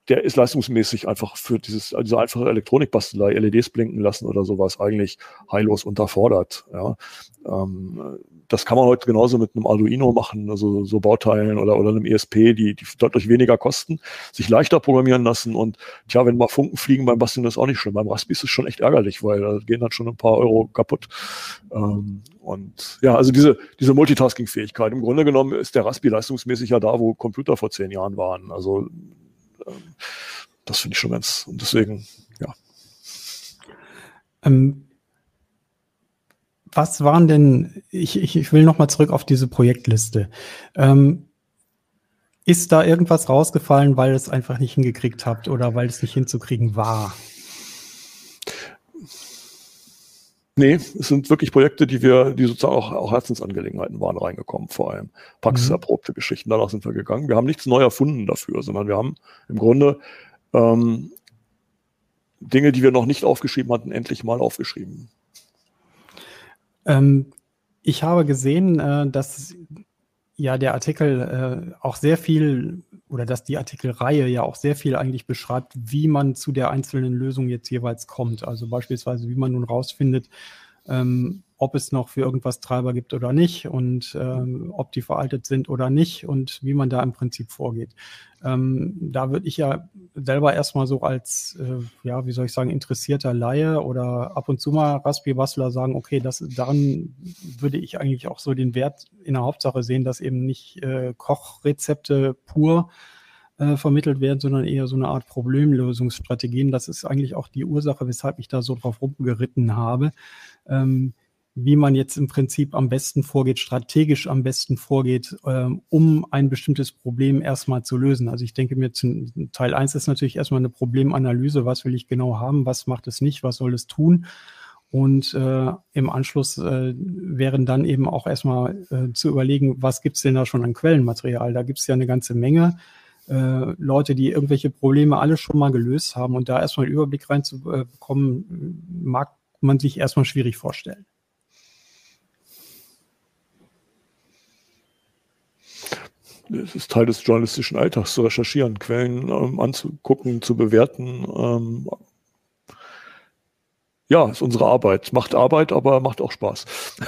der ist leistungsmäßig einfach für dieses, diese einfache Elektronikbastelei, LEDs blinken lassen oder sowas eigentlich heillos unterfordert. Ja. Ähm, das kann man heute genauso mit einem Arduino machen, also so Bauteilen oder, oder einem ESP, die, die deutlich weniger kosten, sich leichter programmieren lassen und tja, wenn mal Funken fliegen beim Basteln, ist auch nicht schlimm. Beim Raspi ist es schon echt ärgerlich, weil da gehen dann schon ein paar Euro kaputt. Ähm, und ja, also diese, diese Multitasking-Fähigkeit. Im Grunde genommen ist der Raspi leistungsmäßig ja da, wo Computer vor zehn Jahren waren. Also ähm, das finde ich schon ganz, und deswegen, ja. Ähm, was waren denn, ich, ich, ich will nochmal zurück auf diese Projektliste. Ähm, ist da irgendwas rausgefallen, weil es einfach nicht hingekriegt habt oder weil es nicht hinzukriegen war? Nee, es sind wirklich Projekte, die wir, die sozusagen auch, auch Herzensangelegenheiten waren, reingekommen, vor allem. Praxiserprobte mhm. Geschichten, danach sind wir gegangen. Wir haben nichts neu erfunden dafür, sondern wir haben im Grunde ähm, Dinge, die wir noch nicht aufgeschrieben hatten, endlich mal aufgeschrieben. Ähm, ich habe gesehen, äh, dass ja der Artikel äh, auch sehr viel oder dass die Artikelreihe ja auch sehr viel eigentlich beschreibt, wie man zu der einzelnen Lösung jetzt jeweils kommt. Also beispielsweise, wie man nun rausfindet, ähm, ob es noch für irgendwas Treiber gibt oder nicht und ähm, ob die veraltet sind oder nicht und wie man da im Prinzip vorgeht. Ähm, da würde ich ja selber erstmal so als, äh, ja, wie soll ich sagen, interessierter Laie oder ab und zu mal Raspberry-Bastler sagen, okay, das, daran würde ich eigentlich auch so den Wert in der Hauptsache sehen, dass eben nicht äh, Kochrezepte pur äh, vermittelt werden, sondern eher so eine Art Problemlösungsstrategien. Das ist eigentlich auch die Ursache, weshalb ich da so drauf rumgeritten habe. Ähm, wie man jetzt im Prinzip am besten vorgeht, strategisch am besten vorgeht, ähm, um ein bestimmtes Problem erstmal zu lösen. Also ich denke mir, Teil eins ist natürlich erstmal eine Problemanalyse, was will ich genau haben, was macht es nicht, was soll es tun. Und äh, im Anschluss äh, wären dann eben auch erstmal äh, zu überlegen, was gibt's denn da schon an Quellenmaterial? Da gibt's ja eine ganze Menge. äh, Leute, die irgendwelche Probleme alle schon mal gelöst haben und da erstmal einen Überblick reinzubekommen, mag man sich erstmal schwierig vorstellen. Es ist Teil des journalistischen Alltags zu recherchieren, Quellen ähm, anzugucken, zu bewerten. Ähm, ja, ist unsere Arbeit. Macht Arbeit, aber macht auch Spaß.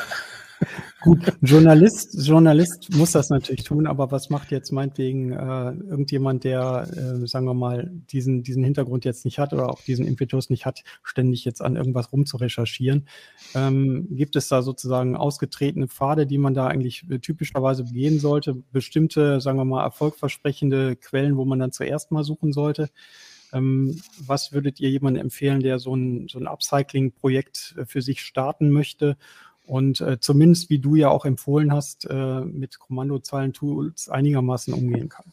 Gut, Journalist, Journalist muss das natürlich tun, aber was macht jetzt meinetwegen äh, irgendjemand, der, äh, sagen wir mal, diesen, diesen Hintergrund jetzt nicht hat oder auch diesen Impetus nicht hat, ständig jetzt an irgendwas rumzurecherchieren? Ähm, gibt es da sozusagen ausgetretene Pfade, die man da eigentlich äh, typischerweise begehen sollte? Bestimmte, sagen wir mal, erfolgversprechende Quellen, wo man dann zuerst mal suchen sollte? Ähm, was würdet ihr jemandem empfehlen, der so ein, so ein Upcycling-Projekt äh, für sich starten möchte? Und äh, zumindest, wie du ja auch empfohlen hast, äh, mit Kommandozeilen-Tools einigermaßen umgehen kann.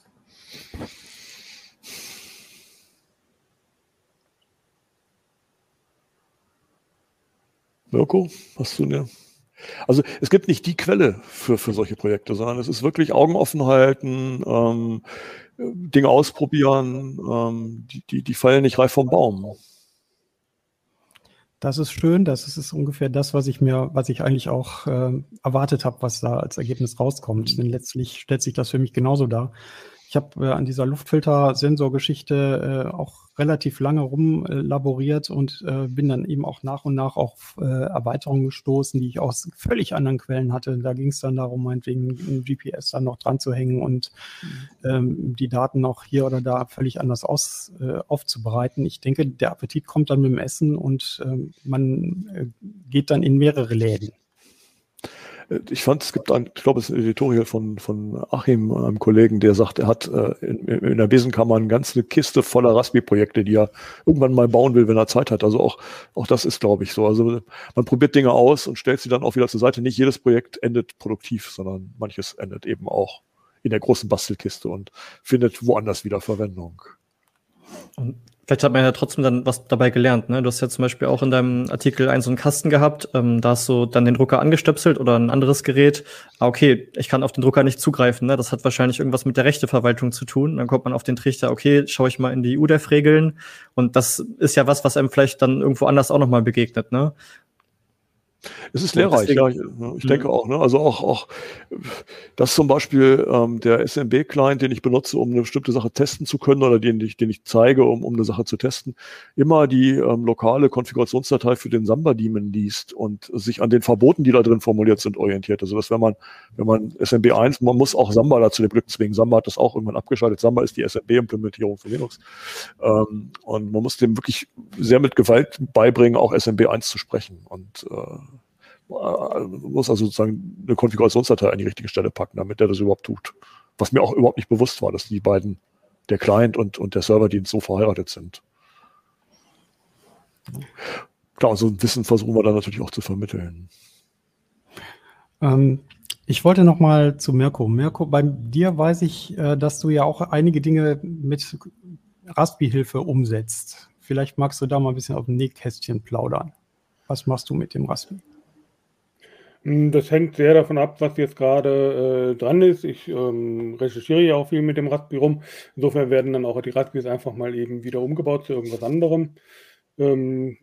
Mirko, hast du eine? Also es gibt nicht die Quelle für, für solche Projekte, sondern es ist wirklich Augen offen halten, ähm, Dinge ausprobieren, ähm, die, die, die fallen nicht reif vom Baum. Das ist schön. Das ist, ist ungefähr das, was ich mir, was ich eigentlich auch äh, erwartet habe, was da als Ergebnis rauskommt. Denn letztlich stellt sich das für mich genauso dar. Ich habe äh, an dieser Luftfilter-Sensorgeschichte äh, auch relativ lange rumlaboriert und äh, bin dann eben auch nach und nach auf äh, Erweiterungen gestoßen, die ich aus völlig anderen Quellen hatte. Da ging es dann darum, meinetwegen ein GPS dann noch dran zu hängen und ähm, die Daten auch hier oder da völlig anders aus, äh, aufzubereiten. Ich denke, der Appetit kommt dann mit dem Essen und ähm, man äh, geht dann in mehrere Läden. Äh, ich fand, es gibt ein, ich glaube, es ist ein Editorial von, von Achim, einem Kollegen, der sagt, er hat äh, in, in der Besenkammer eine ganze Kiste voller Raspi-Projekte, die er irgendwann mal bauen will, wenn er Zeit hat. Also auch, auch das ist, glaube ich, so. Also man probiert Dinge aus und stellt sie dann auch wieder zur Seite. Nicht jedes Projekt endet produktiv, sondern manches endet eben auch in der großen Bastelkiste und findet woanders wieder Verwendung. Und Vielleicht hat man ja trotzdem dann was dabei gelernt. Ne? Du hast ja zum Beispiel auch in deinem Artikel einen so einen Kasten gehabt. Ähm, da hast du dann den Drucker angestöpselt oder ein anderes Gerät. Ah, okay, ich kann auf den Drucker nicht zugreifen. Ne? Das hat wahrscheinlich irgendwas mit der Rechteverwaltung zu tun. Dann kommt man auf den Trichter, okay, schaue ich mal in die UDEF-Regeln. Und das ist ja was, was einem vielleicht dann irgendwo anders auch nochmal begegnet. Ne? Es ist lehrreich, ja. Ich, ich denke mhm. auch. Ne? Also auch, auch dass zum Beispiel ähm, der SMB-Client, den ich benutze, um eine bestimmte Sache testen zu können oder den ich, den ich zeige, um, um eine Sache zu testen, immer die ähm, lokale Konfigurationsdatei für den Samba-Daemon liest und sich an den Verboten, die da drin formuliert sind, orientiert. Also dass wenn man, wenn man SMB 1, man muss auch Samba dazu den Glück zwingen. Samba hat das auch irgendwann abgeschaltet. Samba ist die SMB-Implementierung für Linux. Ähm, und man muss dem wirklich sehr mit Gewalt beibringen, auch SMB 1 zu sprechen. Und äh, muss also sozusagen eine Konfigurationsdatei an die richtige Stelle packen, damit der das überhaupt tut. Was mir auch überhaupt nicht bewusst war, dass die beiden, der Client und, und der Serverdienst so verheiratet sind. Klar, so ein Wissen versuchen wir dann natürlich auch zu vermitteln. Ähm, ich wollte noch mal zu Mirko. Mirko, bei dir weiß ich, äh, dass du ja auch einige Dinge mit Raspi-Hilfe umsetzt. Vielleicht magst du da mal ein bisschen auf dem Nähkästchen plaudern. Was machst du mit dem Raspi? Hm, das hängt sehr davon ab, was jetzt gerade äh, dran ist. Ich ähm, recherchiere ja auch viel mit dem Raspi rum. Insofern werden dann auch die Raspis einfach mal eben wieder umgebaut zu irgendwas anderem. Ähm,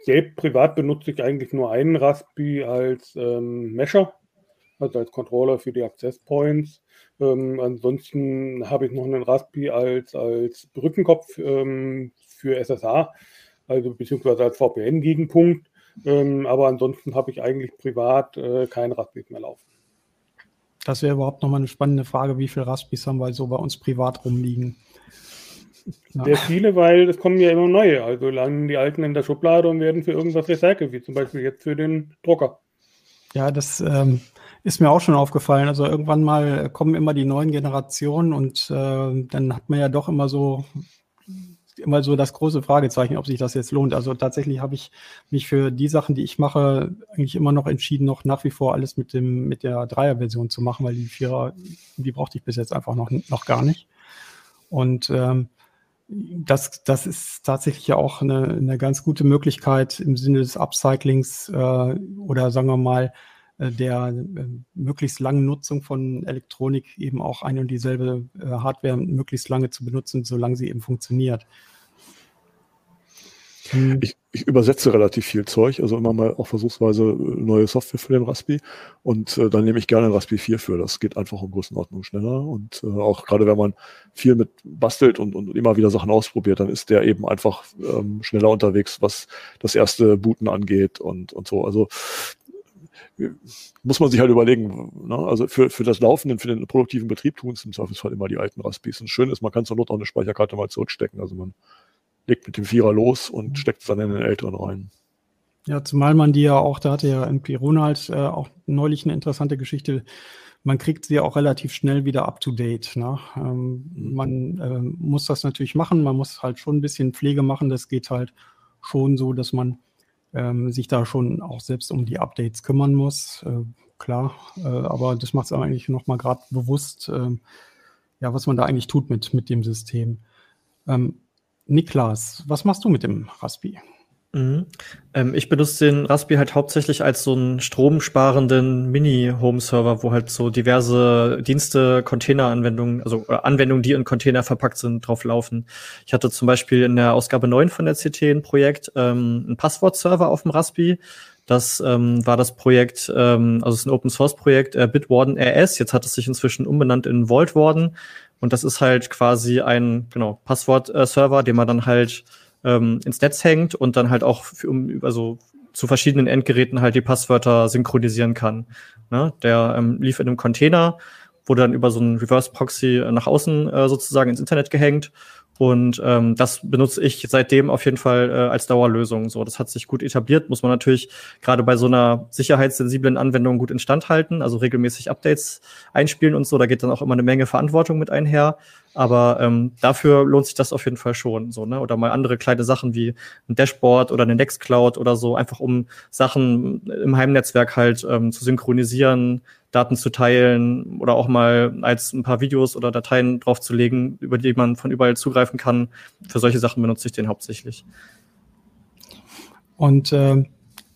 selbst privat benutze ich eigentlich nur einen Raspi als ähm, Mesher, also als Controller für die Access Points. Ähm, ansonsten habe ich noch einen Raspi als, als Brückenkopf ähm, für SSH, also beziehungsweise als VPN-Gegenpunkt. Ähm, aber ansonsten habe ich eigentlich privat äh, kein Raspis mehr laufen. Das wäre überhaupt nochmal eine spannende Frage, wie viele Raspis haben wir so bei uns privat rumliegen? Ja. Sehr viele, weil es kommen ja immer neue. Also landen die alten in der Schublade und werden für irgendwas recycelt, wie zum Beispiel jetzt für den Drucker. Ja, das ähm, ist mir auch schon aufgefallen. Also irgendwann mal kommen immer die neuen Generationen und äh, dann hat man ja doch immer so immer so das große Fragezeichen, ob sich das jetzt lohnt. Also tatsächlich habe ich mich für die Sachen, die ich mache, eigentlich immer noch entschieden, noch nach wie vor alles mit dem mit der Dreier-Version zu machen, weil die Vierer, die brauchte ich bis jetzt einfach noch, noch gar nicht. Und ähm, das, das ist tatsächlich ja auch eine, eine ganz gute Möglichkeit im Sinne des Upcyclings äh, oder sagen wir mal der äh, möglichst langen Nutzung von Elektronik eben auch eine und dieselbe äh, Hardware möglichst lange zu benutzen, solange sie eben funktioniert. Hm. Ich, ich, übersetze relativ viel Zeug, also immer mal auch versuchsweise neue Software für den Raspi und äh, dann nehme ich gerne ein Raspi 4 für. Das geht einfach um Größenordnung schneller und äh, auch gerade wenn man viel mit bastelt und, und immer wieder Sachen ausprobiert, dann ist der eben einfach ähm, schneller unterwegs, was das erste Booten angeht und, und so. Also muss man sich halt überlegen, ne? also für, für das Laufenden, für den produktiven Betrieb tun es im Zweifelsfall immer die alten Raspis. Und schön ist, man kann zur Not auch eine Speicherkarte mal zurückstecken. Also man legt mit dem Vierer los und steckt es dann in den älteren rein. Ja, zumal man die ja auch, da hatte ja MP Ronald äh, auch neulich eine interessante Geschichte, man kriegt sie auch relativ schnell wieder up to date. Ne? Ähm, mhm. man äh, muss das natürlich machen, man muss halt schon ein bisschen Pflege machen. Das geht halt schon so, dass man ähm, sich da schon auch selbst um die Updates kümmern muss. Äh, klar, äh, aber das macht es eigentlich nochmal gerade bewusst, äh, ja, was man da eigentlich tut mit, mit dem System. Ähm, Niklas, was machst du mit dem Raspi? Mhm. Ähm, ich benutze den Raspi halt hauptsächlich als so einen stromsparenden Mini-Home-Server, wo halt so diverse Dienste, Container-Anwendungen, also äh, Anwendungen, die in Container verpackt sind, drauf laufen. Ich hatte zum Beispiel in der Ausgabe 9 von der CT ein Projekt, ähm, ein Passwort-Server auf dem Raspi. Das ähm, war das Projekt, ähm, also es ist ein Open-Source-Projekt, äh, Bitwarden RS. Jetzt hat es sich inzwischen umbenannt in Vault Warden. Und das ist halt quasi ein, genau, Passwort-Server, den man dann halt ähm, ins Netz hängt und dann halt auch für, um, also zu verschiedenen Endgeräten halt die Passwörter synchronisieren kann. Ne? Der ähm, lief in einem Container, wurde dann über so einen Reverse Proxy nach außen äh, sozusagen ins Internet gehängt und ähm, das benutze ich seitdem auf jeden Fall äh, als Dauerlösung. So, das hat sich gut etabliert. Muss man natürlich gerade bei so einer sicherheitssensiblen Anwendung gut instand halten, also regelmäßig Updates einspielen und so. Da geht dann auch immer eine Menge Verantwortung mit einher. Aber ähm, dafür lohnt sich das auf jeden Fall schon. So, ne? Oder mal andere kleine Sachen wie ein Dashboard oder eine Nextcloud oder so, einfach um Sachen im Heimnetzwerk halt ähm, zu synchronisieren, Daten zu teilen oder auch mal als ein paar Videos oder Dateien draufzulegen, über die man von überall zugreifen kann. Für solche Sachen benutze ich den hauptsächlich. Und äh,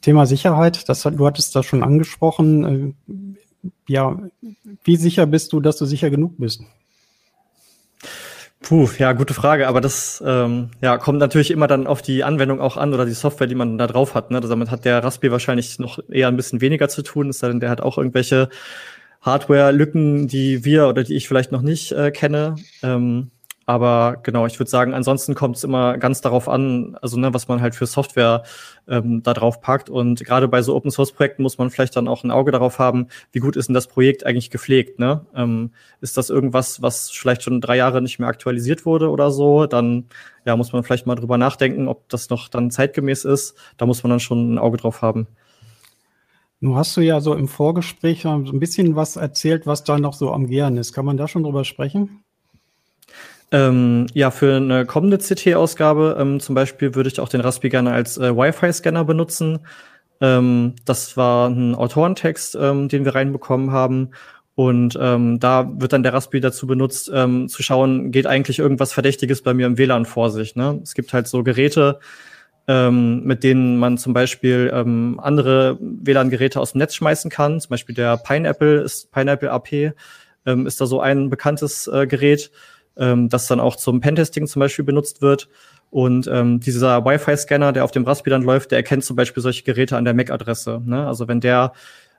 Thema Sicherheit, das, du hattest das schon angesprochen. Äh, ja, wie sicher bist du, dass du sicher genug bist? Puh, ja, gute Frage. Aber das ähm, ja, kommt natürlich immer dann auf die Anwendung auch an oder die Software, die man da drauf hat. Ne? Also damit hat der Raspi wahrscheinlich noch eher ein bisschen weniger zu tun, sei denn, der hat auch irgendwelche Hardware-Lücken, die wir oder die ich vielleicht noch nicht äh, kenne. Ähm, aber genau, ich würde sagen, ansonsten kommt es immer ganz darauf an, also ne, was man halt für Software ähm, da drauf packt. Und gerade bei so Open Source Projekten muss man vielleicht dann auch ein Auge darauf haben, wie gut ist denn das Projekt eigentlich gepflegt. Ne? Ähm, ist das irgendwas, was vielleicht schon drei Jahre nicht mehr aktualisiert wurde oder so? Dann ja, muss man vielleicht mal drüber nachdenken, ob das noch dann zeitgemäß ist. Da muss man dann schon ein Auge drauf haben. Nun hast du ja so im Vorgespräch so ein bisschen was erzählt, was da noch so am Gern ist. Kann man da schon drüber sprechen? Ähm, ja, für eine kommende CT-Ausgabe ähm, zum Beispiel würde ich auch den Raspi gerne als äh, Wi-Fi-Scanner benutzen. Ähm, das war ein Autorentext, ähm, den wir reinbekommen haben. Und ähm, da wird dann der Raspi dazu benutzt, ähm, zu schauen, geht eigentlich irgendwas Verdächtiges bei mir im WLAN vor sich. Ne? Es gibt halt so Geräte, mit denen man zum Beispiel andere WLAN-Geräte aus dem Netz schmeißen kann. Zum Beispiel der Pineapple ist Pineapple AP ist da so ein bekanntes äh, Gerät ähm, das dann auch zum Pentesting zum Beispiel benutzt wird. Und ähm, dieser Wi-Fi-Scanner, der auf dem Raspi dann läuft, der erkennt zum Beispiel solche Geräte an der MAC-Adresse. Ne? Also wenn der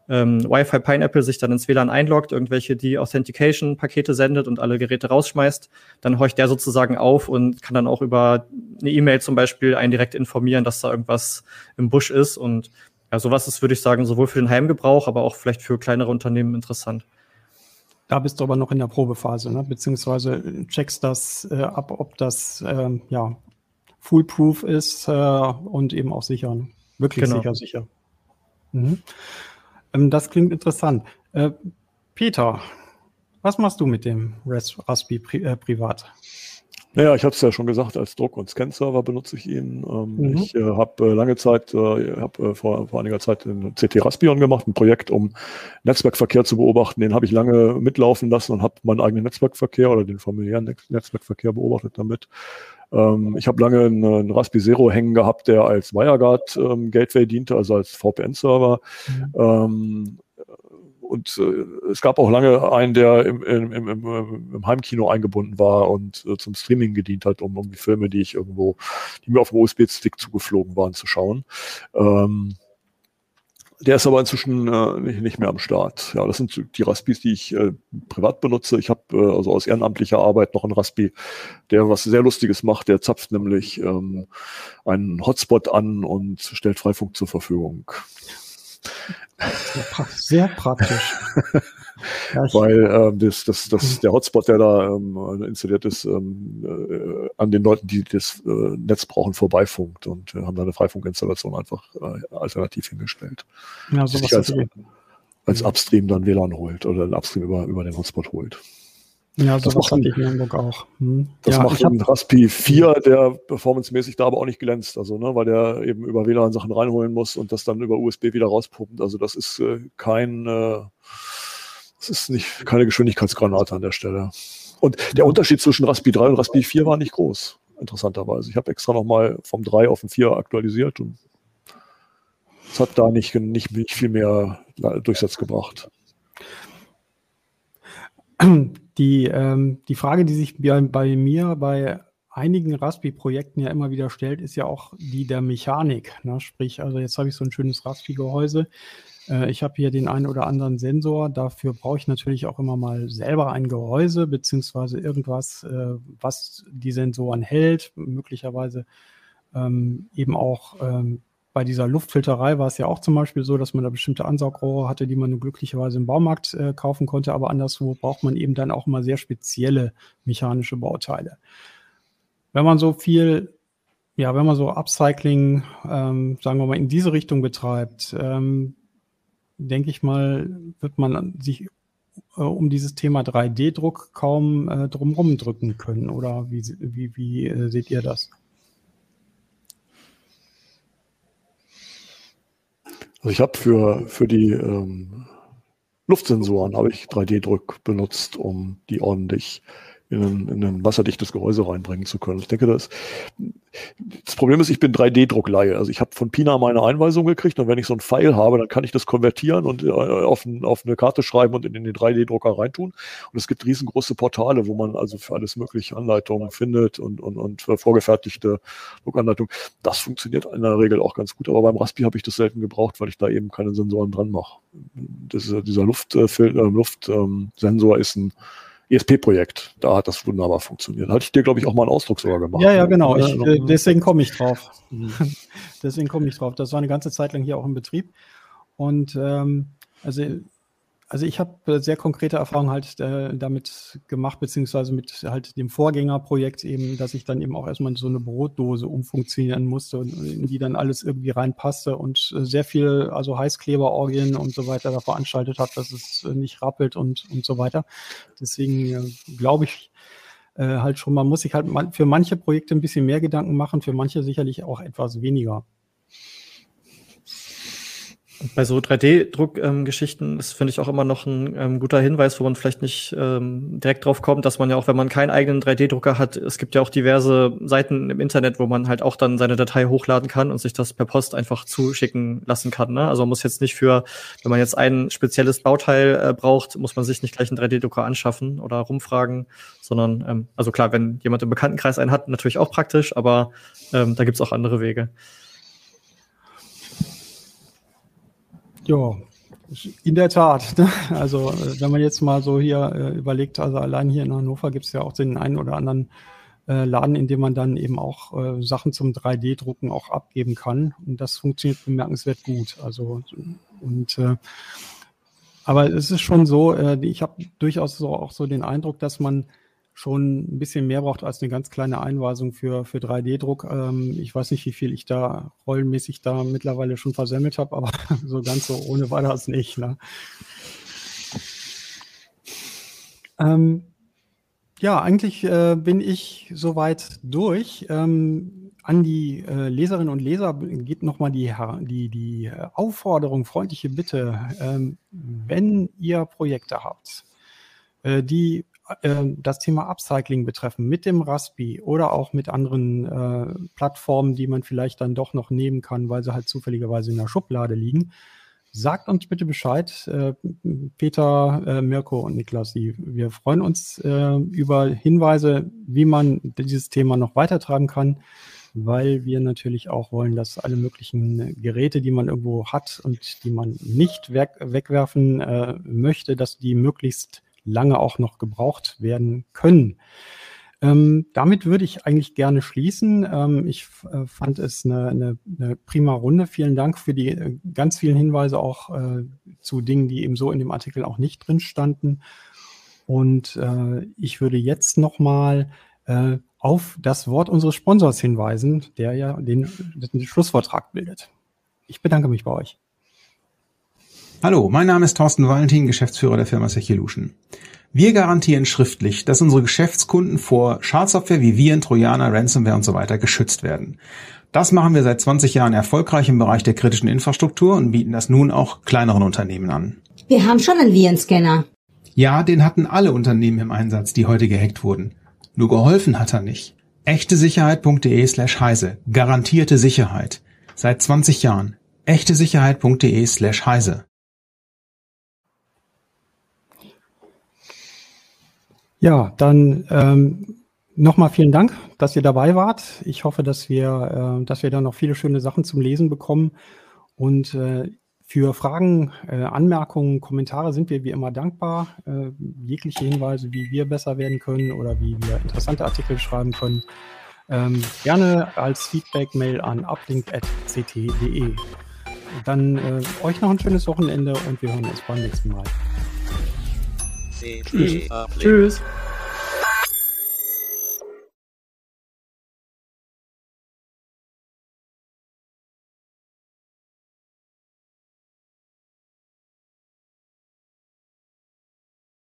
ähm, Wi-Fi Pineapple sich dann ins WLAN einloggt, irgendwelche die Authentication-Pakete sendet und alle Geräte rausschmeißt, dann horcht der sozusagen auf und kann dann auch über eine E-Mail zum Beispiel einen direkt informieren, dass da irgendwas im Busch ist. Und ja, sowas ist, würde ich sagen, sowohl für den Heimgebrauch, aber auch vielleicht für kleinere Unternehmen interessant. Da bist du aber noch in der Probephase, ne? beziehungsweise checkst das äh, ab, ob das ähm, ja, foolproof ist äh, und eben auch sicher. Ne? Wirklich genau. sicher, sicher. Mhm. Ähm, das klingt interessant. Äh, Peter, was machst du mit dem Raspi pri äh, privat? Naja, ich habe es ja schon gesagt, als Druck- und Scan-Server benutze ich ihn. Ähm, mhm. Ich äh, habe äh, lange Zeit, äh, habe äh, vor, vor einiger Zeit ein CT Raspbion gemacht, ein Projekt, um Netzwerkverkehr zu beobachten. Den habe ich lange mitlaufen lassen und habe meinen eigenen Netzwerkverkehr oder den familiären Netz Netzwerkverkehr beobachtet damit. Ähm, ich habe lange einen, einen Raspi Zero hängen gehabt, der als WireGuard ähm, Gateway diente, also als VPN-Server. Mhm. Und äh, es gab auch lange einen, der im, im, im, im Heimkino eingebunden war und äh, zum Streaming gedient hat, um, um die Filme, die ich irgendwo, die mir auf dem USB-Stick zugeflogen waren, zu schauen. Ähm, der ist aber inzwischen äh, nicht, nicht mehr am Start. Ja, das sind die Raspis, die ich äh, privat benutze. Ich habe äh, also aus ehrenamtlicher Arbeit noch einen Raspi, der was sehr Lustiges macht. Der zapft nämlich ähm, einen Hotspot an und stellt Freifunk zur Verfügung. Sehr praktisch. Weil ähm, das, das, das, der Hotspot, der da ähm, installiert ist, ähm, äh, an den Leuten, die das äh, Netz brauchen, vorbeifunkt und äh, haben da eine Freifunkinstallation einfach äh, alternativ hingestellt. Ja, so was als, als Upstream dann WLAN holt oder ein Upstream über, über den Hotspot holt. Ja, das macht ich in Hamburg auch. Hm. Das ja, macht ein Raspi 4, der performancemäßig da aber auch nicht glänzt, also ne, weil der eben über WLAN Sachen reinholen muss und das dann über USB wieder rauspumpt. Also das ist äh, kein, äh, das ist nicht keine Geschwindigkeitsgranate an der Stelle. Und der Unterschied zwischen Raspi 3 und Raspi 4 war nicht groß, interessanterweise. Ich habe extra nochmal vom 3 auf den 4 aktualisiert und es hat da nicht, nicht, nicht viel mehr Durchsatz gebracht. Die, ähm, die Frage, die sich bei, bei mir bei einigen Raspi-Projekten ja immer wieder stellt, ist ja auch die der Mechanik. Ne? Sprich, also jetzt habe ich so ein schönes Raspi-Gehäuse. Äh, ich habe hier den einen oder anderen Sensor. Dafür brauche ich natürlich auch immer mal selber ein Gehäuse beziehungsweise irgendwas, äh, was die Sensoren hält. Möglicherweise ähm, eben auch ähm, bei dieser Luftfilterei war es ja auch zum Beispiel so, dass man da bestimmte Ansaugrohre hatte, die man glücklicherweise im Baumarkt äh, kaufen konnte, aber anderswo braucht man eben dann auch mal sehr spezielle mechanische Bauteile. Wenn man so viel, ja, wenn man so Upcycling, ähm, sagen wir mal, in diese Richtung betreibt, ähm, denke ich mal, wird man sich äh, um dieses Thema 3D-Druck kaum äh, drumherum drücken können. Oder wie, wie, wie äh, seht ihr das? Also ich habe für, für die ähm, Luftsensoren habe ich 3D-Druck benutzt, um die ordentlich in ein, in ein wasserdichtes Gehäuse reinbringen zu können. Ich denke, das, das Problem ist, ich bin 3D-Druckleihe. Also ich habe von Pina meine Einweisung gekriegt und wenn ich so ein Pfeil habe, dann kann ich das konvertieren und äh, auf, ein, auf, eine Karte schreiben und in, den 3D-Drucker reintun. Und es gibt riesengroße Portale, wo man also für alles mögliche Anleitungen findet und, und, und vorgefertigte Druckanleitungen. Das funktioniert in der Regel auch ganz gut, aber beim Raspi habe ich das selten gebraucht, weil ich da eben keine Sensoren dran mache. dieser Luftfilter, äh, Luftsensor ähm, ist ein ESP-Projekt. Da hat das wunderbar funktioniert. Hatte ich dir, glaube ich, auch mal einen Ausdruck sogar gemacht. Ja, ja, genau. Ich, äh, deswegen komme ich drauf. Mhm. deswegen komme ich drauf. Das war eine ganze Zeit lang hier auch im Betrieb. Und ähm, also also ich habe äh, sehr konkrete Erfahrungen halt äh, damit gemacht, beziehungsweise mit halt dem Vorgängerprojekt eben, dass ich dann eben auch erstmal so eine Brotdose umfunktionieren musste und in die dann alles irgendwie reinpasste und äh, sehr viel, also Heißkleberorgien und so weiter da veranstaltet habe, dass es äh, nicht rappelt und, und so weiter. Deswegen äh, glaube ich, äh, halt schon, man muss sich halt für manche Projekte ein bisschen mehr Gedanken machen, für manche sicherlich auch etwas weniger. Bei so 3D-Druckgeschichten ähm, ist, finde ich, auch immer noch ein ähm, guter Hinweis, wo man vielleicht nicht ähm, direkt drauf kommt, dass man ja auch, wenn man keinen eigenen 3D-Drucker hat, es gibt ja auch diverse Seiten im Internet, wo man halt auch dann seine Datei hochladen kann und sich das per Post einfach zuschicken lassen kann. Ne? Also man muss jetzt nicht für, wenn man jetzt ein spezielles Bauteil äh, braucht, muss man sich nicht gleich einen 3D-Drucker anschaffen oder rumfragen, sondern, ähm, also klar, wenn jemand im Bekanntenkreis einen hat, natürlich auch praktisch, aber ähm, da gibt's auch andere Wege. Ja, in der Tat. Ne? Also äh, wenn man jetzt mal so hier äh, überlegt, also allein hier in Hannover gibt es ja auch den einen oder anderen äh, Laden, in dem man dann eben auch äh, Sachen zum 3D-Drucken auch abgeben kann. Und das funktioniert bemerkenswert gut. Also und äh, aber es ist schon so, äh, ich habe durchaus so auch so den Eindruck, dass man schon ein bisschen mehr braucht als eine ganz kleine Einweisung für, für 3D-Druck. Ähm, ich weiß nicht, wie viel ich da rollenmäßig da mittlerweile schon versemmelt habe, aber so ganz so ohne war das nicht. Ne? Ähm, ja, eigentlich äh, bin ich soweit durch. Ähm, an die äh, Leserinnen und Leser geht nochmal die, die, die Aufforderung, freundliche Bitte, ähm, wenn ihr Projekte habt, äh, die ähm, das Thema Upcycling betreffen, mit dem Raspi oder auch mit anderen äh, Plattformen, die man vielleicht dann doch noch nehmen kann, weil sie halt zufälligerweise in der Schublade liegen, sagt uns bitte Bescheid, äh, Peter, äh, Mirko und Niklas. Die, wir freuen uns äh, über Hinweise, wie man dieses Thema noch weitertreiben kann, weil wir natürlich auch wollen, dass alle möglichen Geräte, die man irgendwo hat und die man nicht weg, wegwerfen äh, möchte, dass die möglichst lange auch noch gebraucht werden können. Ähm, damit würde ich eigentlich gerne schließen. Ähm, ich äh, fand es eine, eine, eine, prima Runde. Vielen Dank für die äh, ganz vielen Hinweise auch äh, zu Dingen, die eben so in dem Artikel auch nicht drin standen. Und äh, ich würde jetzt nochmal äh, auf das Wort unseres Sponsors hinweisen, der ja den, den Schlussvortrag bildet. Ich bedanke mich bei euch. Hallo, mein Name ist Thorsten Valentin, Geschäftsführer der Firma Sechilution. Wir garantieren schriftlich, dass unsere Geschäftskunden vor Schadsoftware wie Viren, Trojaner, Ransomware und so weiter geschützt werden. Das machen wir seit 20 Jahren erfolgreich im Bereich der kritischen Infrastruktur und bieten das nun auch kleineren Unternehmen an. Wir haben schon einen Virenscanner. Ja, den hatten alle Unternehmen im Einsatz, die heute gehackt wurden. Nur geholfen hat er nicht. echtesicherheit.de slash heise. Garantierte Sicherheit. Seit 20 Jahren. echtesicherheit.de slash heise. Ja, dann ähm, nochmal vielen Dank, dass ihr dabei wart. Ich hoffe, dass wir, äh, dass wir da noch viele schöne Sachen zum Lesen bekommen. Und äh, für Fragen, äh, Anmerkungen, Kommentare sind wir wie immer dankbar. Äh, jegliche Hinweise, wie wir besser werden können oder wie wir interessante Artikel schreiben können, ähm, gerne als Feedback-Mail an uplink.ct.de. Dann äh, euch noch ein schönes Wochenende und wir hören uns beim nächsten Mal. Tschüss. Tschüss.